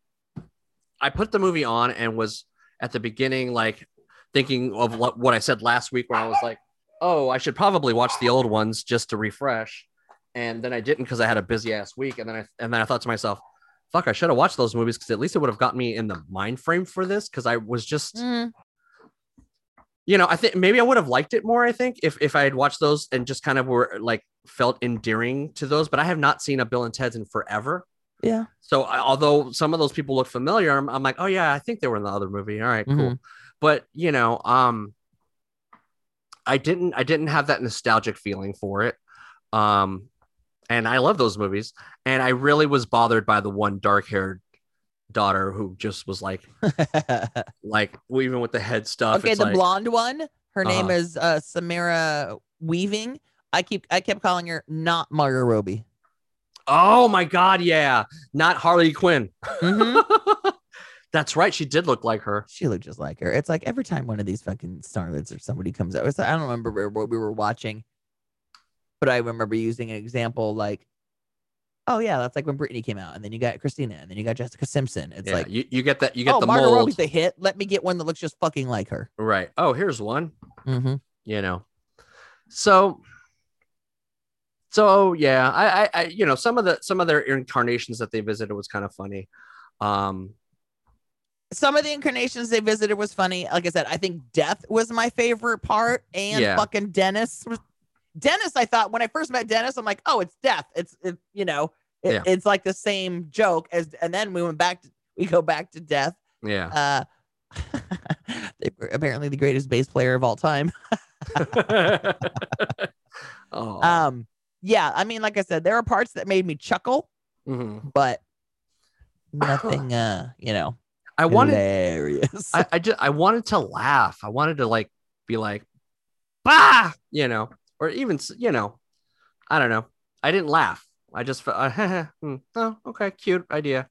I put the movie on and was at the beginning like thinking of what, I said last week when I was like, "Oh, I should probably watch the old ones just to refresh." And then I didn't because I had a busy ass week and then I and then I thought to myself, "Fuck, I should have watched those movies cuz at least it would have got me in the mind frame for this cuz I was just Mm, you know, I think maybe I would have liked it more. I think if if I had watched those and just kind of were like felt endearing to those, but I have not seen a Bill and Ted's in forever. yeah. So I, although some of those people look familiar, I'm, I'm like, oh yeah, I think they were in the other movie. All right, cool. Mhm. But you know, um, I didn't I didn't have that nostalgic feeling for it. Um, and I love those movies, and I really was bothered by the one dark haired daughter who just was like like even with the head stuff. okay, the like, blonde one. Her name Uh-huh. is uh Samara Weaving. I keep I kept calling her not Margot Robbie. Oh my god, yeah, not Harley Quinn. Mhm. That's right. She did look like her. she looked just like her. It's like every time one of these fucking starlets or somebody comes out, it's I don't remember what we were watching, but I remember using an example like, oh yeah, that's like when Britney came out, and then you got Christina, and then you got Jessica Simpson. It's yeah, like, you, you get that. You get oh, the Margot mold. Robbie's a hit. Let me get one that looks just fucking like her. Right. Oh, here's one. Mm-hmm. You know. So. So yeah, I, I, I, you know, some of the some of their incarnations that they visited was kind of funny. Um, Some of the incarnations they visited was funny. Like I said, I think Death was my favorite part, and Yeah. fucking Dennis was. Dennis, I thought when I first met Dennis, I'm like, oh, it's Death. It's it, you know, it- Yeah. it's like the same joke as, and then we went back. To, we go back to Death. yeah. Uh, they were apparently the greatest bass player of all time. oh. Um, yeah, I mean, like I said, there are parts that made me chuckle, mhm. but nothing, uh, you know, I wanted. hilarious. I, I just I wanted to laugh. I wanted to like be like, bah, you know, or even you know, I don't know. I didn't laugh. I just felt, uh, hmm, oh, okay, cute idea.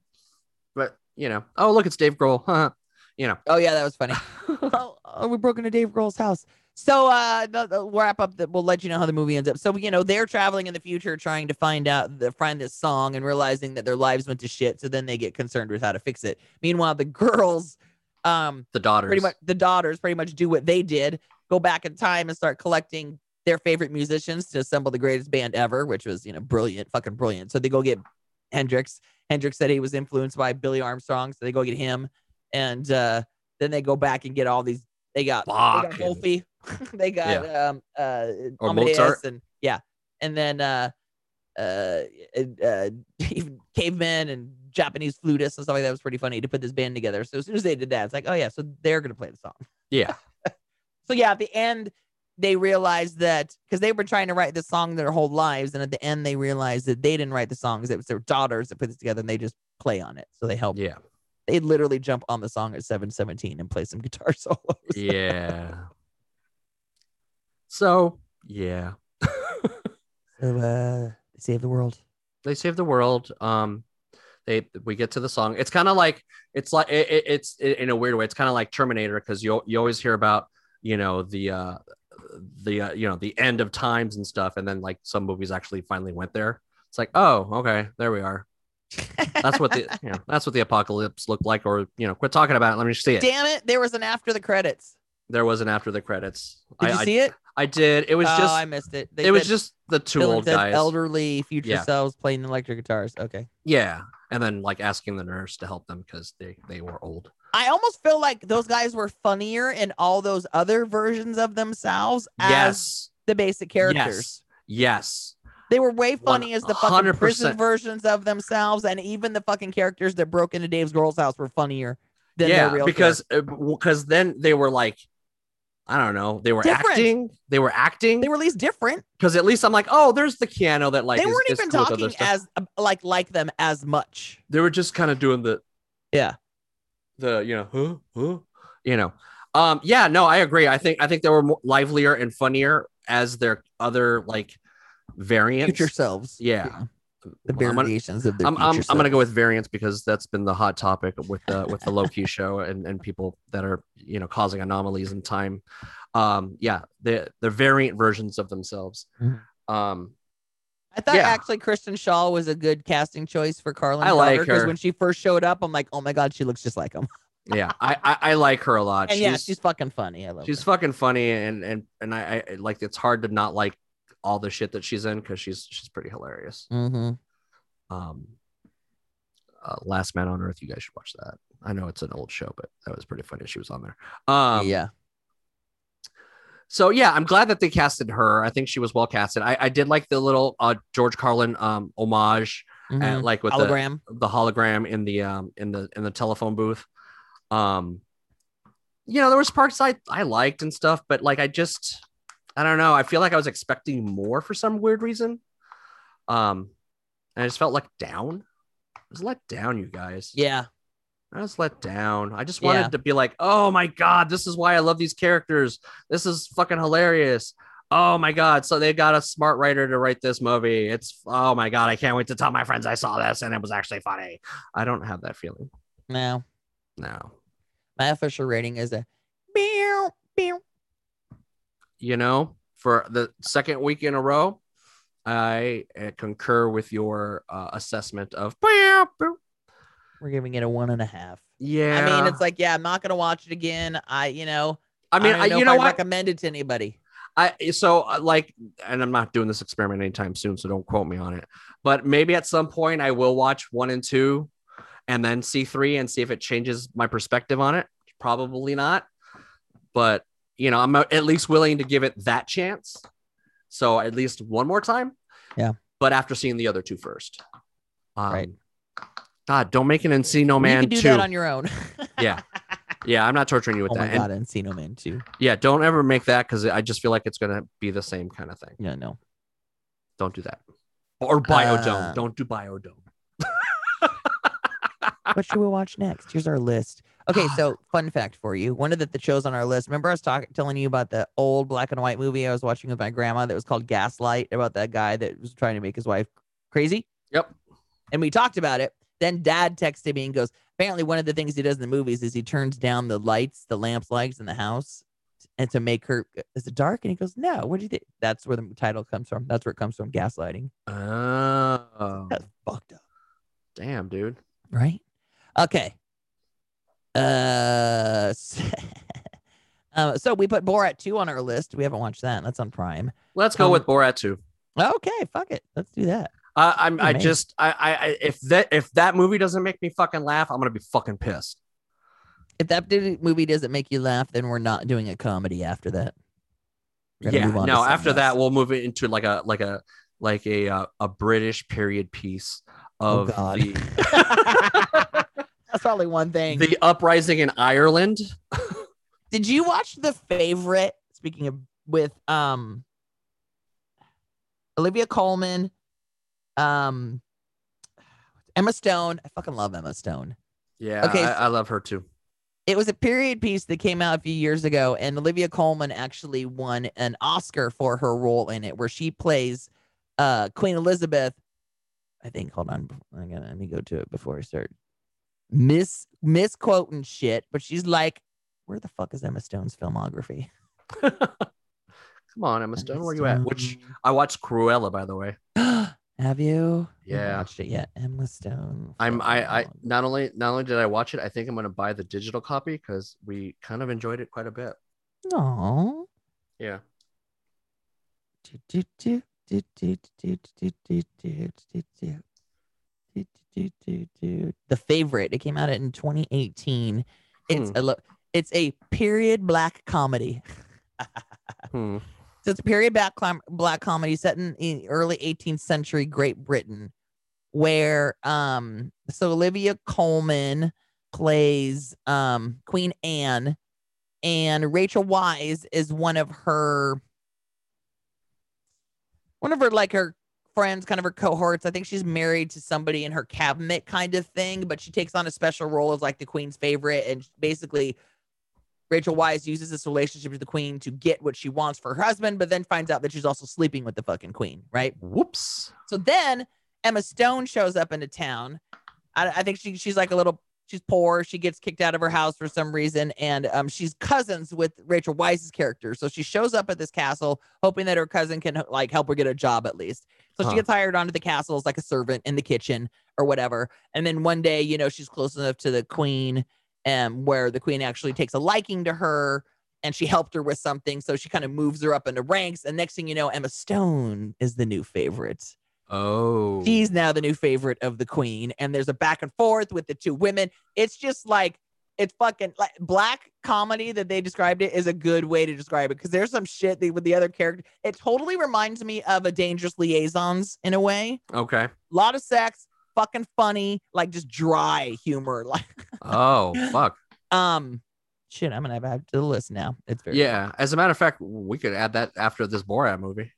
But you know, oh look, it's Dave Grohl. huh, you know, oh yeah, that was funny. oh, oh, we broke into Dave Grohl's house. So uh the, the wrap up that we'll let you know how the movie ends up. So you know, they're traveling in the future trying to find out the find this song and realizing that their lives went to shit. So then they get concerned with how to fix it. Meanwhile, the girls um the daughters. pretty much the daughters pretty much do what they did, go back in time and start collecting their favorite musicians to assemble the greatest band ever, which was, you know, brilliant, fucking brilliant. So they go get Hendrix. Hendrix said he was influenced by Billy Armstrong, so they go get him. And uh then they go back and get all these they got Bach they got Wolfie. they got um uh Or Amadeus Mozart. and yeah. And then uh uh, uh cavemen and Japanese flutists and stuff like that was pretty funny to put this band together. So as soon as they did that, it's like, oh yeah, so they're gonna play the song. Yeah. So yeah, at the end, they realized that because they were trying to write this song their whole lives, and at the end they realized that they didn't write the songs; it was their daughters that put this together, and they just play on it. So they help. Yeah. They literally jump on the song at seven seventeen and play some guitar solos. Yeah. So yeah. So, uh, save the world. they save the world. Um, they we get to the song. It's kind of like it's like it, it- it's in a weird way. It's kind of like Terminator because you you always hear about you know the uh the uh, you know the end of times and stuff, and then like some movies actually finally went there. It's like oh okay there we are. That's what the you know that's what the apocalypse looked like. Or you know quit talking about it. Let me see it. Damn it! There was an after the credits. There was an after the credits. Did I, you I, see it? I did. It was oh, just I missed it. They it was just the two old guys. elderly future Yeah. selves playing electric guitars. Okay. Yeah, and then like asking the nurse to help them because they they were old. I almost feel like those guys were funnier in all those other versions of themselves as Yes. the basic characters. Yes. They were way funny as the fucking prison versions of themselves, and even the fucking characters that broke into Dave Grohl's house were funnier than yeah, their real because because then they were like, I don't know, they were Different. acting. They were acting They were at least different. because at least I'm like, oh, there's the piano that like they is- weren't is even cool talking as uh, like like them as much. They were just kind of doing the Yeah. The you know huh huh you know um yeah no I agree I think I think they were more livelier and funnier as their other like variants. Future selves. Yeah. The I'm gonna- variations of their I'm, I'm, I'm gonna go with variants because that's been the hot topic with the with the Loki show and, and people that are you know causing anomalies in time. Um, yeah, the the variant versions of themselves. Mhm. Um, I thought Yeah. actually Kristen Schaal was a good casting choice for Carlin. I like because her. when she first showed up, I'm like, oh my god, she looks just like him. yeah, I, I I like her a lot. And she's yeah, she's fucking funny. I love her. she's her. fucking funny and and and I, I like it's hard to not like all the shit that she's in because she's she's pretty hilarious. Mhm. Um, uh, Last Man on Earth, you guys should watch that. I know it's an old show, but that was pretty funny. She was on there. Um, yeah. So yeah, I'm glad that they casted her. I think she was well casted. I, I did like the little uh, George Carlin um homage, uh, Mhm. like with Hologram. the the hologram in the um in the in the telephone booth. Um, you know, there was parts I I liked and stuff, but like I just I don't know. I feel like I was expecting more for some weird reason. Um, and I just felt let down. I was let down, you guys. yeah. I was let down. I just wanted Yeah. to be like, oh my god, this is why I love these characters. This is fucking hilarious. Oh my god, so they got a smart writer to write this movie. It's oh my god, I can't wait to tell my friends I saw this and it was actually funny. I don't have that feeling. No. No. My official rating is a meow, meow. You know, for the second week in a row, I uh, concur with your uh, assessment of We're giving it a one and a half. yeah. I mean, it's like, yeah, I'm not gonna watch it again. I, you know, I mean, don't I, you know I what? recommend it to anybody. I so uh, like, and I'm not doing this experiment anytime soon, so don't quote me on it. But maybe at some point I will watch one and two, and then see three and see if it changes my perspective on it. Probably not, but you know, I'm at least willing to give it that chance. So at least one more time. Yeah. But after seeing the other two first. Um, Right. God, don't make an Encino Man. you Man can do two. that on your own. yeah. Yeah, I'm not torturing you with oh my that. And god, Encino Man too. yeah, don't ever make that because I just feel like it's gonna be the same kind of thing. Yeah, no. Don't do that. Or Biodome. Uh, don't do Biodome. what should we watch next? Here's our list. Okay, so fun fact for you. One of the, the shows on our list. Remember, I was talking, telling you about the old black and white movie I was watching with my grandma that was called Gaslight about that guy that was trying to make his wife crazy. Yep. And we talked about it. Then Dad texted me and goes, apparently one of the things he does in the movies is he turns down the lights, the lamps lights in the house, and to make her is it dark? And he goes, no. What do you think? That's where the title comes from. That's where it comes from. Gaslighting. Oh, That's fucked up. damn, dude. right? Okay. Uh, uh, so we put Borat 2 on our list. We haven't watched that. That's on Prime. Let's go Um, with Borat 2. Okay, fuck it. Let's do that. Uh, I'm. I just. I, I. If that. If that movie doesn't make me fucking laugh, I'm gonna be fucking pissed. If that movie doesn't make you laugh, then we're not doing a comedy after that. Yeah. move on to No. After that, we'll move it into like a like a like a uh, a British period piece of Oh, God. the That's probably one thing. the uprising in Ireland. Did you watch the favorite? Speaking of with um Olivia Colman, um Emma Stone. I fucking love Emma Stone. Yeah. Okay, I, so- I love her too. It was a period piece that came out a few years ago, and Olivia Colman actually won an Oscar for her role in it, where she plays uh Queen Elizabeth. I think. Hold on. I gotta let me go to it before I start miss misquoting shit. But she's like, where the fuck is Emma Stone's filmography? Come on, Emma Stone, where you at? Which I watched Cruella, by the way. Have you? Yeah, watched it yet? Emma Stone. I'm. I. I not only not only did I watch it, I think I'm going to buy the digital copy because we kind of enjoyed it quite a bit. No. Yeah. The favorite. It came out in 2018. It's hmm. a it's a period black comedy. hmm. So it's a period black black comedy set in, in early 18th century Great Britain, where um so Olivia Colman plays um Queen Anne, and Rachel Weisz is one of her one of her like her friends, kind of her cohorts. I think she's married to somebody in her cabinet kind of thing, but she takes on a special role as like the queen's favorite and basically Rachel Weisz uses this relationship with the queen to get what she wants for her husband, but then finds out that she's also sleeping with the fucking queen, right? Whoops. So then Emma Stone shows up into town. I, I think she she's like a little she's poor. She gets kicked out of her house for some reason, and um, she's cousins with Rachel Weisz's character. So she shows up at this castle, hoping that her cousin can like help her get a job at least. So Huh. she gets hired onto the castle as like a servant in the kitchen or whatever. And then one day, you know, she's close enough to the queen, um, where the queen actually takes a liking to her. And she helped her with something, so she kind of moves her up into ranks. And next thing you know, Emma Stone is the new favorite. Oh. She's now the new favorite of the queen, and there's a back and forth with the two women. It's just like it's fucking like black comedy that they described it is a good way to describe it because there's some shit that, with the other character. It totally reminds me of a Dangerous Liaisons in a way. Okay. A lot of sex, fucking funny, like just dry humor. Like, Oh fuck. um, shit, I'm gonna add to the list now. It's very Yeah. As a matter of fact, we could add that after this Borat movie.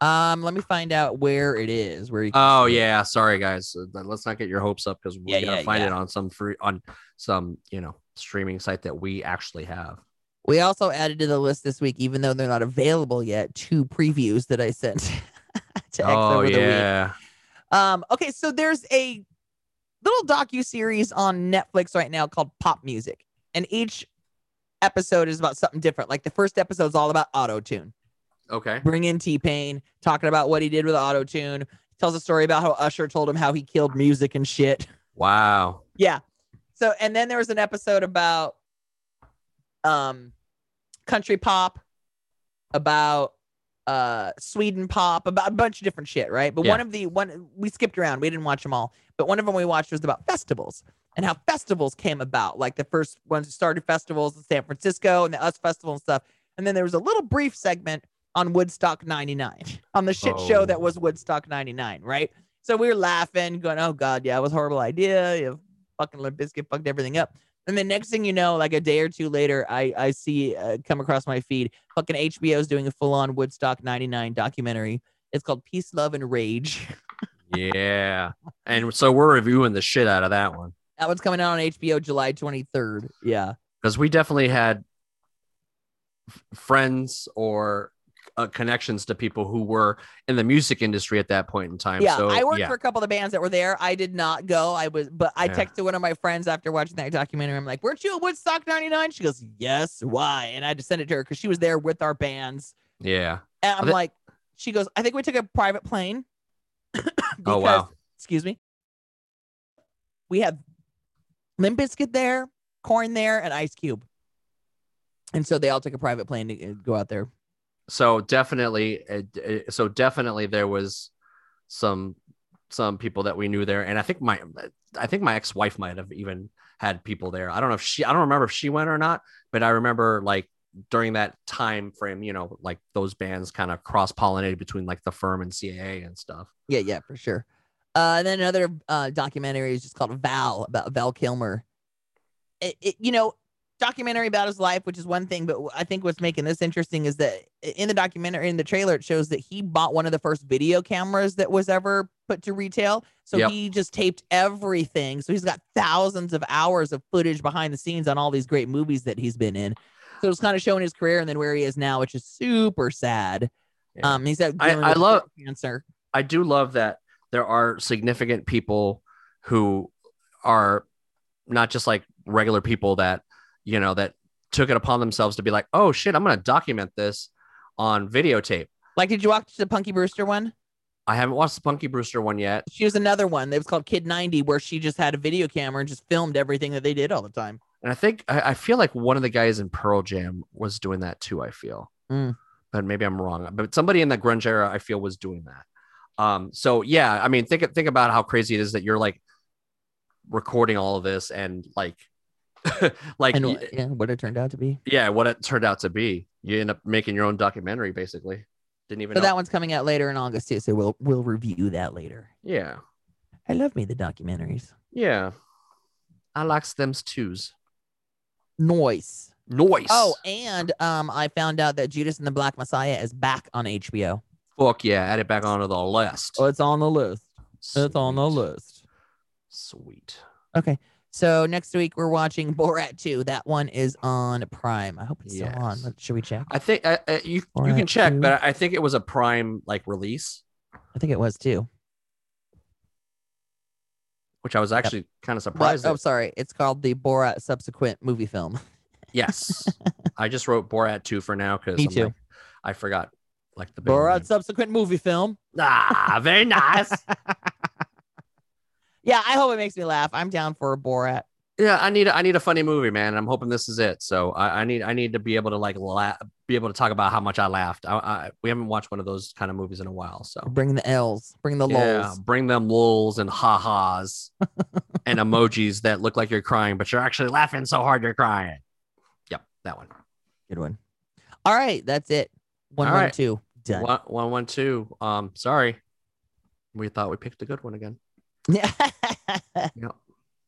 Um, let me find out where it is. Where you can Oh yeah. Sorry guys. Uh, Let's not get your hopes up because we Yeah, gotta yeah, find yeah. it on some free on some you know streaming site that we actually have. We also added to the list this week, even though they're not available yet, two previews that I sent to X oh over the week. Um, okay, so there's a little docu series on Netflix right now called Pop Music, and each episode is about something different. Like the first episode is all about auto tune. Okay. Bring in T Pain, talking about what he did with auto tune. Tells a story about how Usher told him how he killed music and shit. Wow. Yeah. So and then there was an episode about um country pop, about uh Sweden pop, about a bunch of different shit, right? But Yeah. one of the one we skipped around, we didn't watch them all, but one of them we watched was about festivals and how festivals came about. Like the first ones who started festivals in San Francisco and the US Festival and stuff. And then there was a little brief segment on Woodstock 99 on the shit show that Oh. was Woodstock 99, right? So we were laughing, going, "Oh God, yeah, it was a horrible idea. You fucking Limp Bizkit fucked everything up." And then next thing you know, like a day or two later, I I see uh, come across my feed, fucking HBO's doing a full on Woodstock '99 documentary. It's called Peace, Love, and Rage. Yeah. and so we're reviewing the shit out of that one That one's coming out on HBO July 23rd. Yeah, because we definitely had friends or uh, connections to people who were in the music industry at that point in time. yeah. so, I worked yeah. for a couple of the bands that were there. I did not go. I was, but I Yeah. texted one of my friends after watching that documentary. I'm like, "Weren't you at Woodstock '99?" She goes, "Yes." Why? And I had to send it to her because she was there with our bands. yeah. And I'm like, she goes, I think we took a private plane. Oh, wow. Excuse me. We had Limp Bizkit there, Korn there, and Ice Cube. And so they all took a private plane to uh, go out there. So definitely, so definitely there was some some people that we knew there, and I think my I think my ex wife might have even had people there. I don't know if she I don't remember if she went or not, but I remember like during that time frame, you know, like those bands kind of cross pollinated between like the firm and CAA and stuff. Yeah, yeah, for sure. Uh, and then another uh, documentary is just called Val about Val Kilmer. It, it, you know, documentary about his life, which is one thing, but I think what's making this interesting is that in the documentary, in the trailer, it shows that he bought one of the first video cameras that was ever put to retail. So Yep. he just taped everything. So he's got thousands of hours of footage behind the scenes on all these great movies that he's been in. So it's kind of showing his career and then where he is now, which is super sad. Yeah. Um, he's had I- I love- cancer. I do love that there are significant people who are not just like regular people that you know that took it upon themselves to be like, oh shit, I'm gonna document this on videotape. Like, did you watch the Punky Brewster one? I haven't watched the Punky Brewster one yet. She was another one that was called Kid 90, where she just had a video camera and just filmed everything that they did all the time. And I think I, I feel like one of the guys in Pearl Jam was doing that too. I feel, Mm. but maybe I'm wrong. But somebody in the grunge era, I feel, was doing that. Um, so yeah, I mean, think think about how crazy it is that you're like recording all of this and like, like, And yeah, what it turned out to be. yeah, what it turned out to be. You end up making your own documentary, basically. Didn't even So know. that one's coming out later in August too. So we'll we'll review that later. yeah, I love me the documentaries. yeah. I like stems twos. Noise. Noise. Oh, and um, I found out that Judas and the Black Messiah is back on HBO. fuck yeah! Add it back onto the list. Oh, it's on the list. It's on the list. Sweet. Okay. So next week we're watching Borat 2. That one is on Prime. I hope it's still on. Should we check? I think uh, uh, you you can check, 2. but I think it was a prime like release, I think it was too. which I was actually kind of But, surprised. oh, sorry. It's called the Borat subsequent movie film. Yes, I just wrote Borat two for now because Me too. I forgot like the Borat name. subsequent movie film. Ah, very nice. Yeah, I hope it makes me laugh. I'm down for a Borat. yeah, I need I need a funny movie, man. I'm hoping this is it. So I, I need I need to be able to like laugh, be able to talk about how much I laughed. I, I we haven't watched one of those kind of movies in a while, so Bring the L's. Bring the yeah, bring them lulls and ha ha's and emojis that look like you're crying, but you're actually laughing so hard you're crying. Yep, that one. Good one. All right, that's it. One All one right. two. Done. One, one, one, two. Um, sorry, we thought we picked a good one again. Yeah. Yep,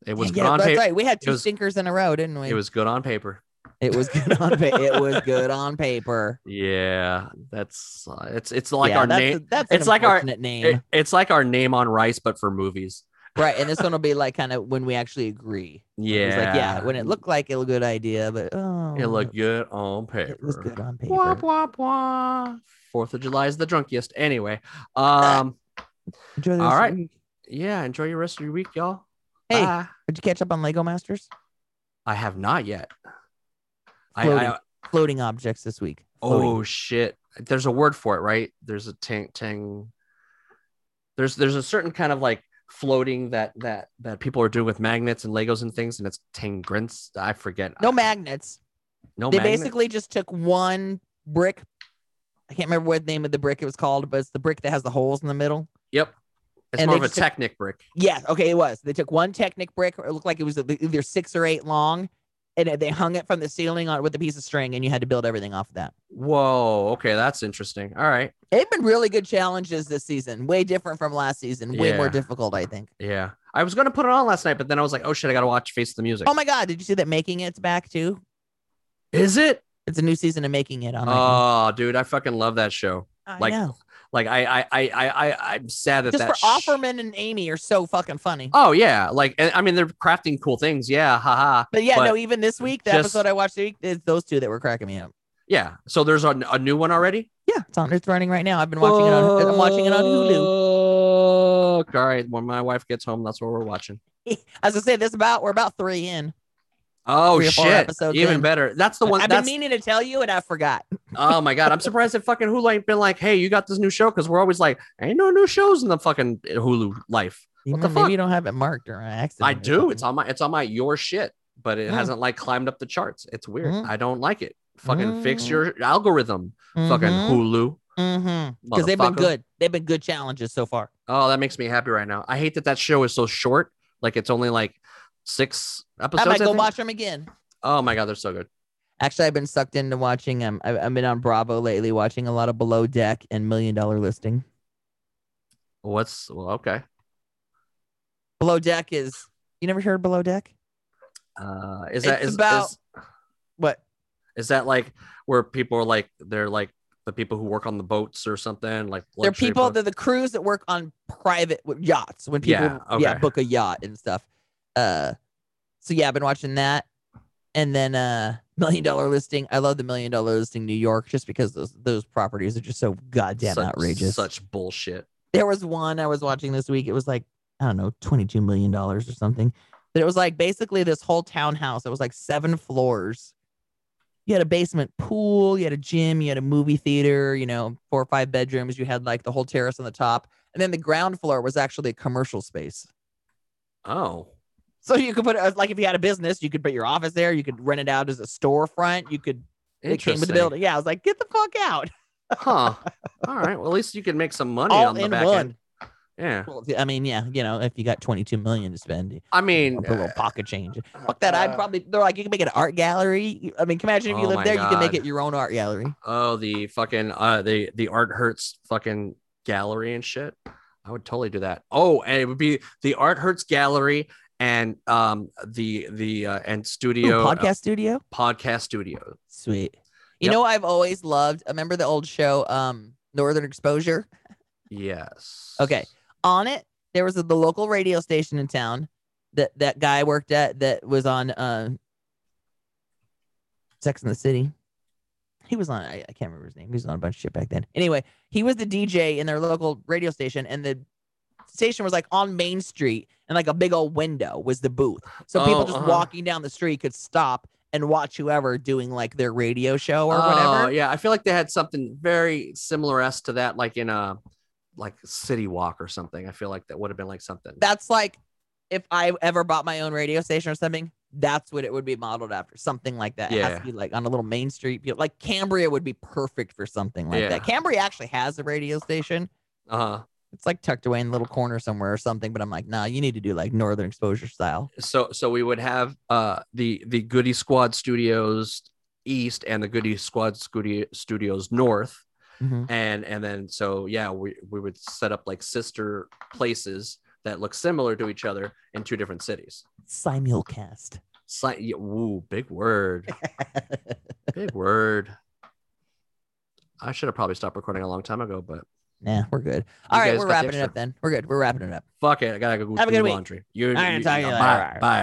it was yeah, good on that's paper. right. We had two was- stinkers in a row, didn't we? It was good on paper. It was good on pa- it was good on paper. Yeah, that's uh, it's it's like Yeah, our that's name. A, that's it's like our- name, It, it's like our name on rice, but for movies. right? And this one will be like kind of when we actually agree. Yeah, like yeah, when it looked like it was a good idea, but oh, it looked good on paper. It was good on paper. Wah, wah, wah. Fourth of July is the drunkiest. Anyway, um, Enjoy the All right. week. Yeah, enjoy your rest of your week, y'all. Hey, Bye. did you catch up on Lego Masters? I have not yet. Floating. I Floating objects this week. Floating. oh shit. There's a word for it, right? There's a tang tang. There's there's a certain kind of like floating that that that people are doing with magnets and Legos and things, and it's tangrants. I forget. no magnets. No they basically just took one brick. I can't remember what name of the brick it was called, but it's the brick that has the holes in the middle. Yep. It's and more of a took- Technic brick. Yeah, okay, it was. They took one Technic brick, or it looked like it was either six or eight long, and they hung it from the ceiling on with a piece of string, and you had to build everything off of that. Whoa. Okay, that's interesting. All right. They've been really good challenges this season, way different from last season, way more difficult, I think. Yeah. I was gonna put it on last night, but then I was like, oh shit, I gotta watch Face the Music. Oh my god, did you see that Making It's back too? Is it? It's a new season of Making It on. Oh, dude, I fucking love that show. I like, know. Like I I I I I I'm sad that Just that for sh- Offerman and Amy are so fucking funny. Oh yeah, like and- I mean they're crafting cool things. Yeah, haha. But yeah, but no, even this week, the just- episode I watched this week, it's those two that were cracking me up. Yeah. So there's a, a new one already. Yeah, it's on. It's running right now. I've been watching it on. I'm watching it on Hulu. All right. When my wife gets home, that's what we're watching. As I say, this about we're about three in. Oh Three or four shit! Even in. better. That's the one. I've been meaning to tell you, and I forgot. oh my god. I'm surprised that fucking Hulu ain't been like, hey, you got this new show because we're always like, ain't no new shows in the fucking Hulu life. Even the fuck? you don't have it marked or accident. I do. It's on my. It's on my your shit, but it Mm. hasn't like climbed up the charts. It's weird. Mm. I don't like it. Fucking fix Mm. your algorithm. Fucking Hulu. Mm-hmm. Because they've been good. They've been good challenges so far. Oh, that makes me happy right now. I hate that that show is so short. Like it's only like six episodes. I might I go think. watch them again. Oh my god, they're so good. Actually, I've been sucked into watching. Um, I've, I've been on Bravo lately, watching a lot of Below Deck and Million Dollar Listing. What's well, okay. Below Deck is. You never heard Below Deck? Uh, is that It's is, about- is What? is that like where people are like they're like the people who work on the boats or something like They're people. boats? They're the crews that work on private yachts when people Yeah, yeah, book a yacht and stuff. Uh, so yeah, I've been watching that. and then uh million dollar listing. I love the million dollar listing New York just because those those properties are just so goddamn Such- outrageous. Such bullshit. There was one I was watching this week. It was like, I don't know, $22 million or something. But it was like basically this whole townhouse. It was like seven floors. You had a basement pool, you had a gym, you had a movie theater, you know, four or five bedrooms. You had like the whole terrace on the top. And then the ground floor was actually a commercial space. Oh, So you could put it like if you had a business, you could put your office there. You could rent it out as a storefront. You could, it came with the interesting. building. Yeah. I was like, get the fuck out. Huh. All right. Well, at least you can make some money All on the in back one. end. Yeah. Well, I mean, yeah, you know, if you got 22 million to spend, I mean, a little uh, pocket change. Fuck that. I'd uh, probably they're like you can make an art gallery. I mean, imagine if you Oh live my there, you can make it your own art gallery. oh, the fucking uh, the the art hurts fucking gallery and shit. I would totally do that. Oh, and it would be the art hurts gallery and um the the uh, and Ooh, studio uh, podcast studio. podcast studio. Sweet. You Yep. know, I've always loved. Remember the old show, um, Northern Exposure. Yes. Okay. On it, there was a, the local radio station in town that that guy worked at that was on uh, Sex in the City. He was on. I, I can't remember his name. He was on a bunch of shit back then. Anyway, he was the DJ in their local radio station, and the station was like on Main Street, and like a big old window was the booth, so people Oh, just uh-huh. walking down the street could stop and watch whoever doing like their radio show or Oh, whatever. yeah. I feel like they had something very similar as to that, like in a like City Walk or something. I feel like that would have been like something. that's like if I ever bought my own radio station or something, that's what it would be modeled after. Something like that. It has Yeah. to be like on a little main street. Like Cambria would be perfect for something like Yeah. that. Cambria actually has a radio station. Uh huh. It's like tucked away in a little corner somewhere or something. But I'm like, nah, you need to do like northern exposure style. so so we would have uh the the goody squad studios east and the goody squad studio, studios north Mhm. and and then so yeah we, we would set up like sister places that look similar to each other in two different cities Simulcast. Si- yeah, woo, big word big word i should have probably stopped recording a long time ago but Nah, we're good. All right, we're wrapping it up then. We're good. We're wrapping it up. fuck it i gotta go Have a do good week. laundry you, All right, you- talk to you bye, later. bye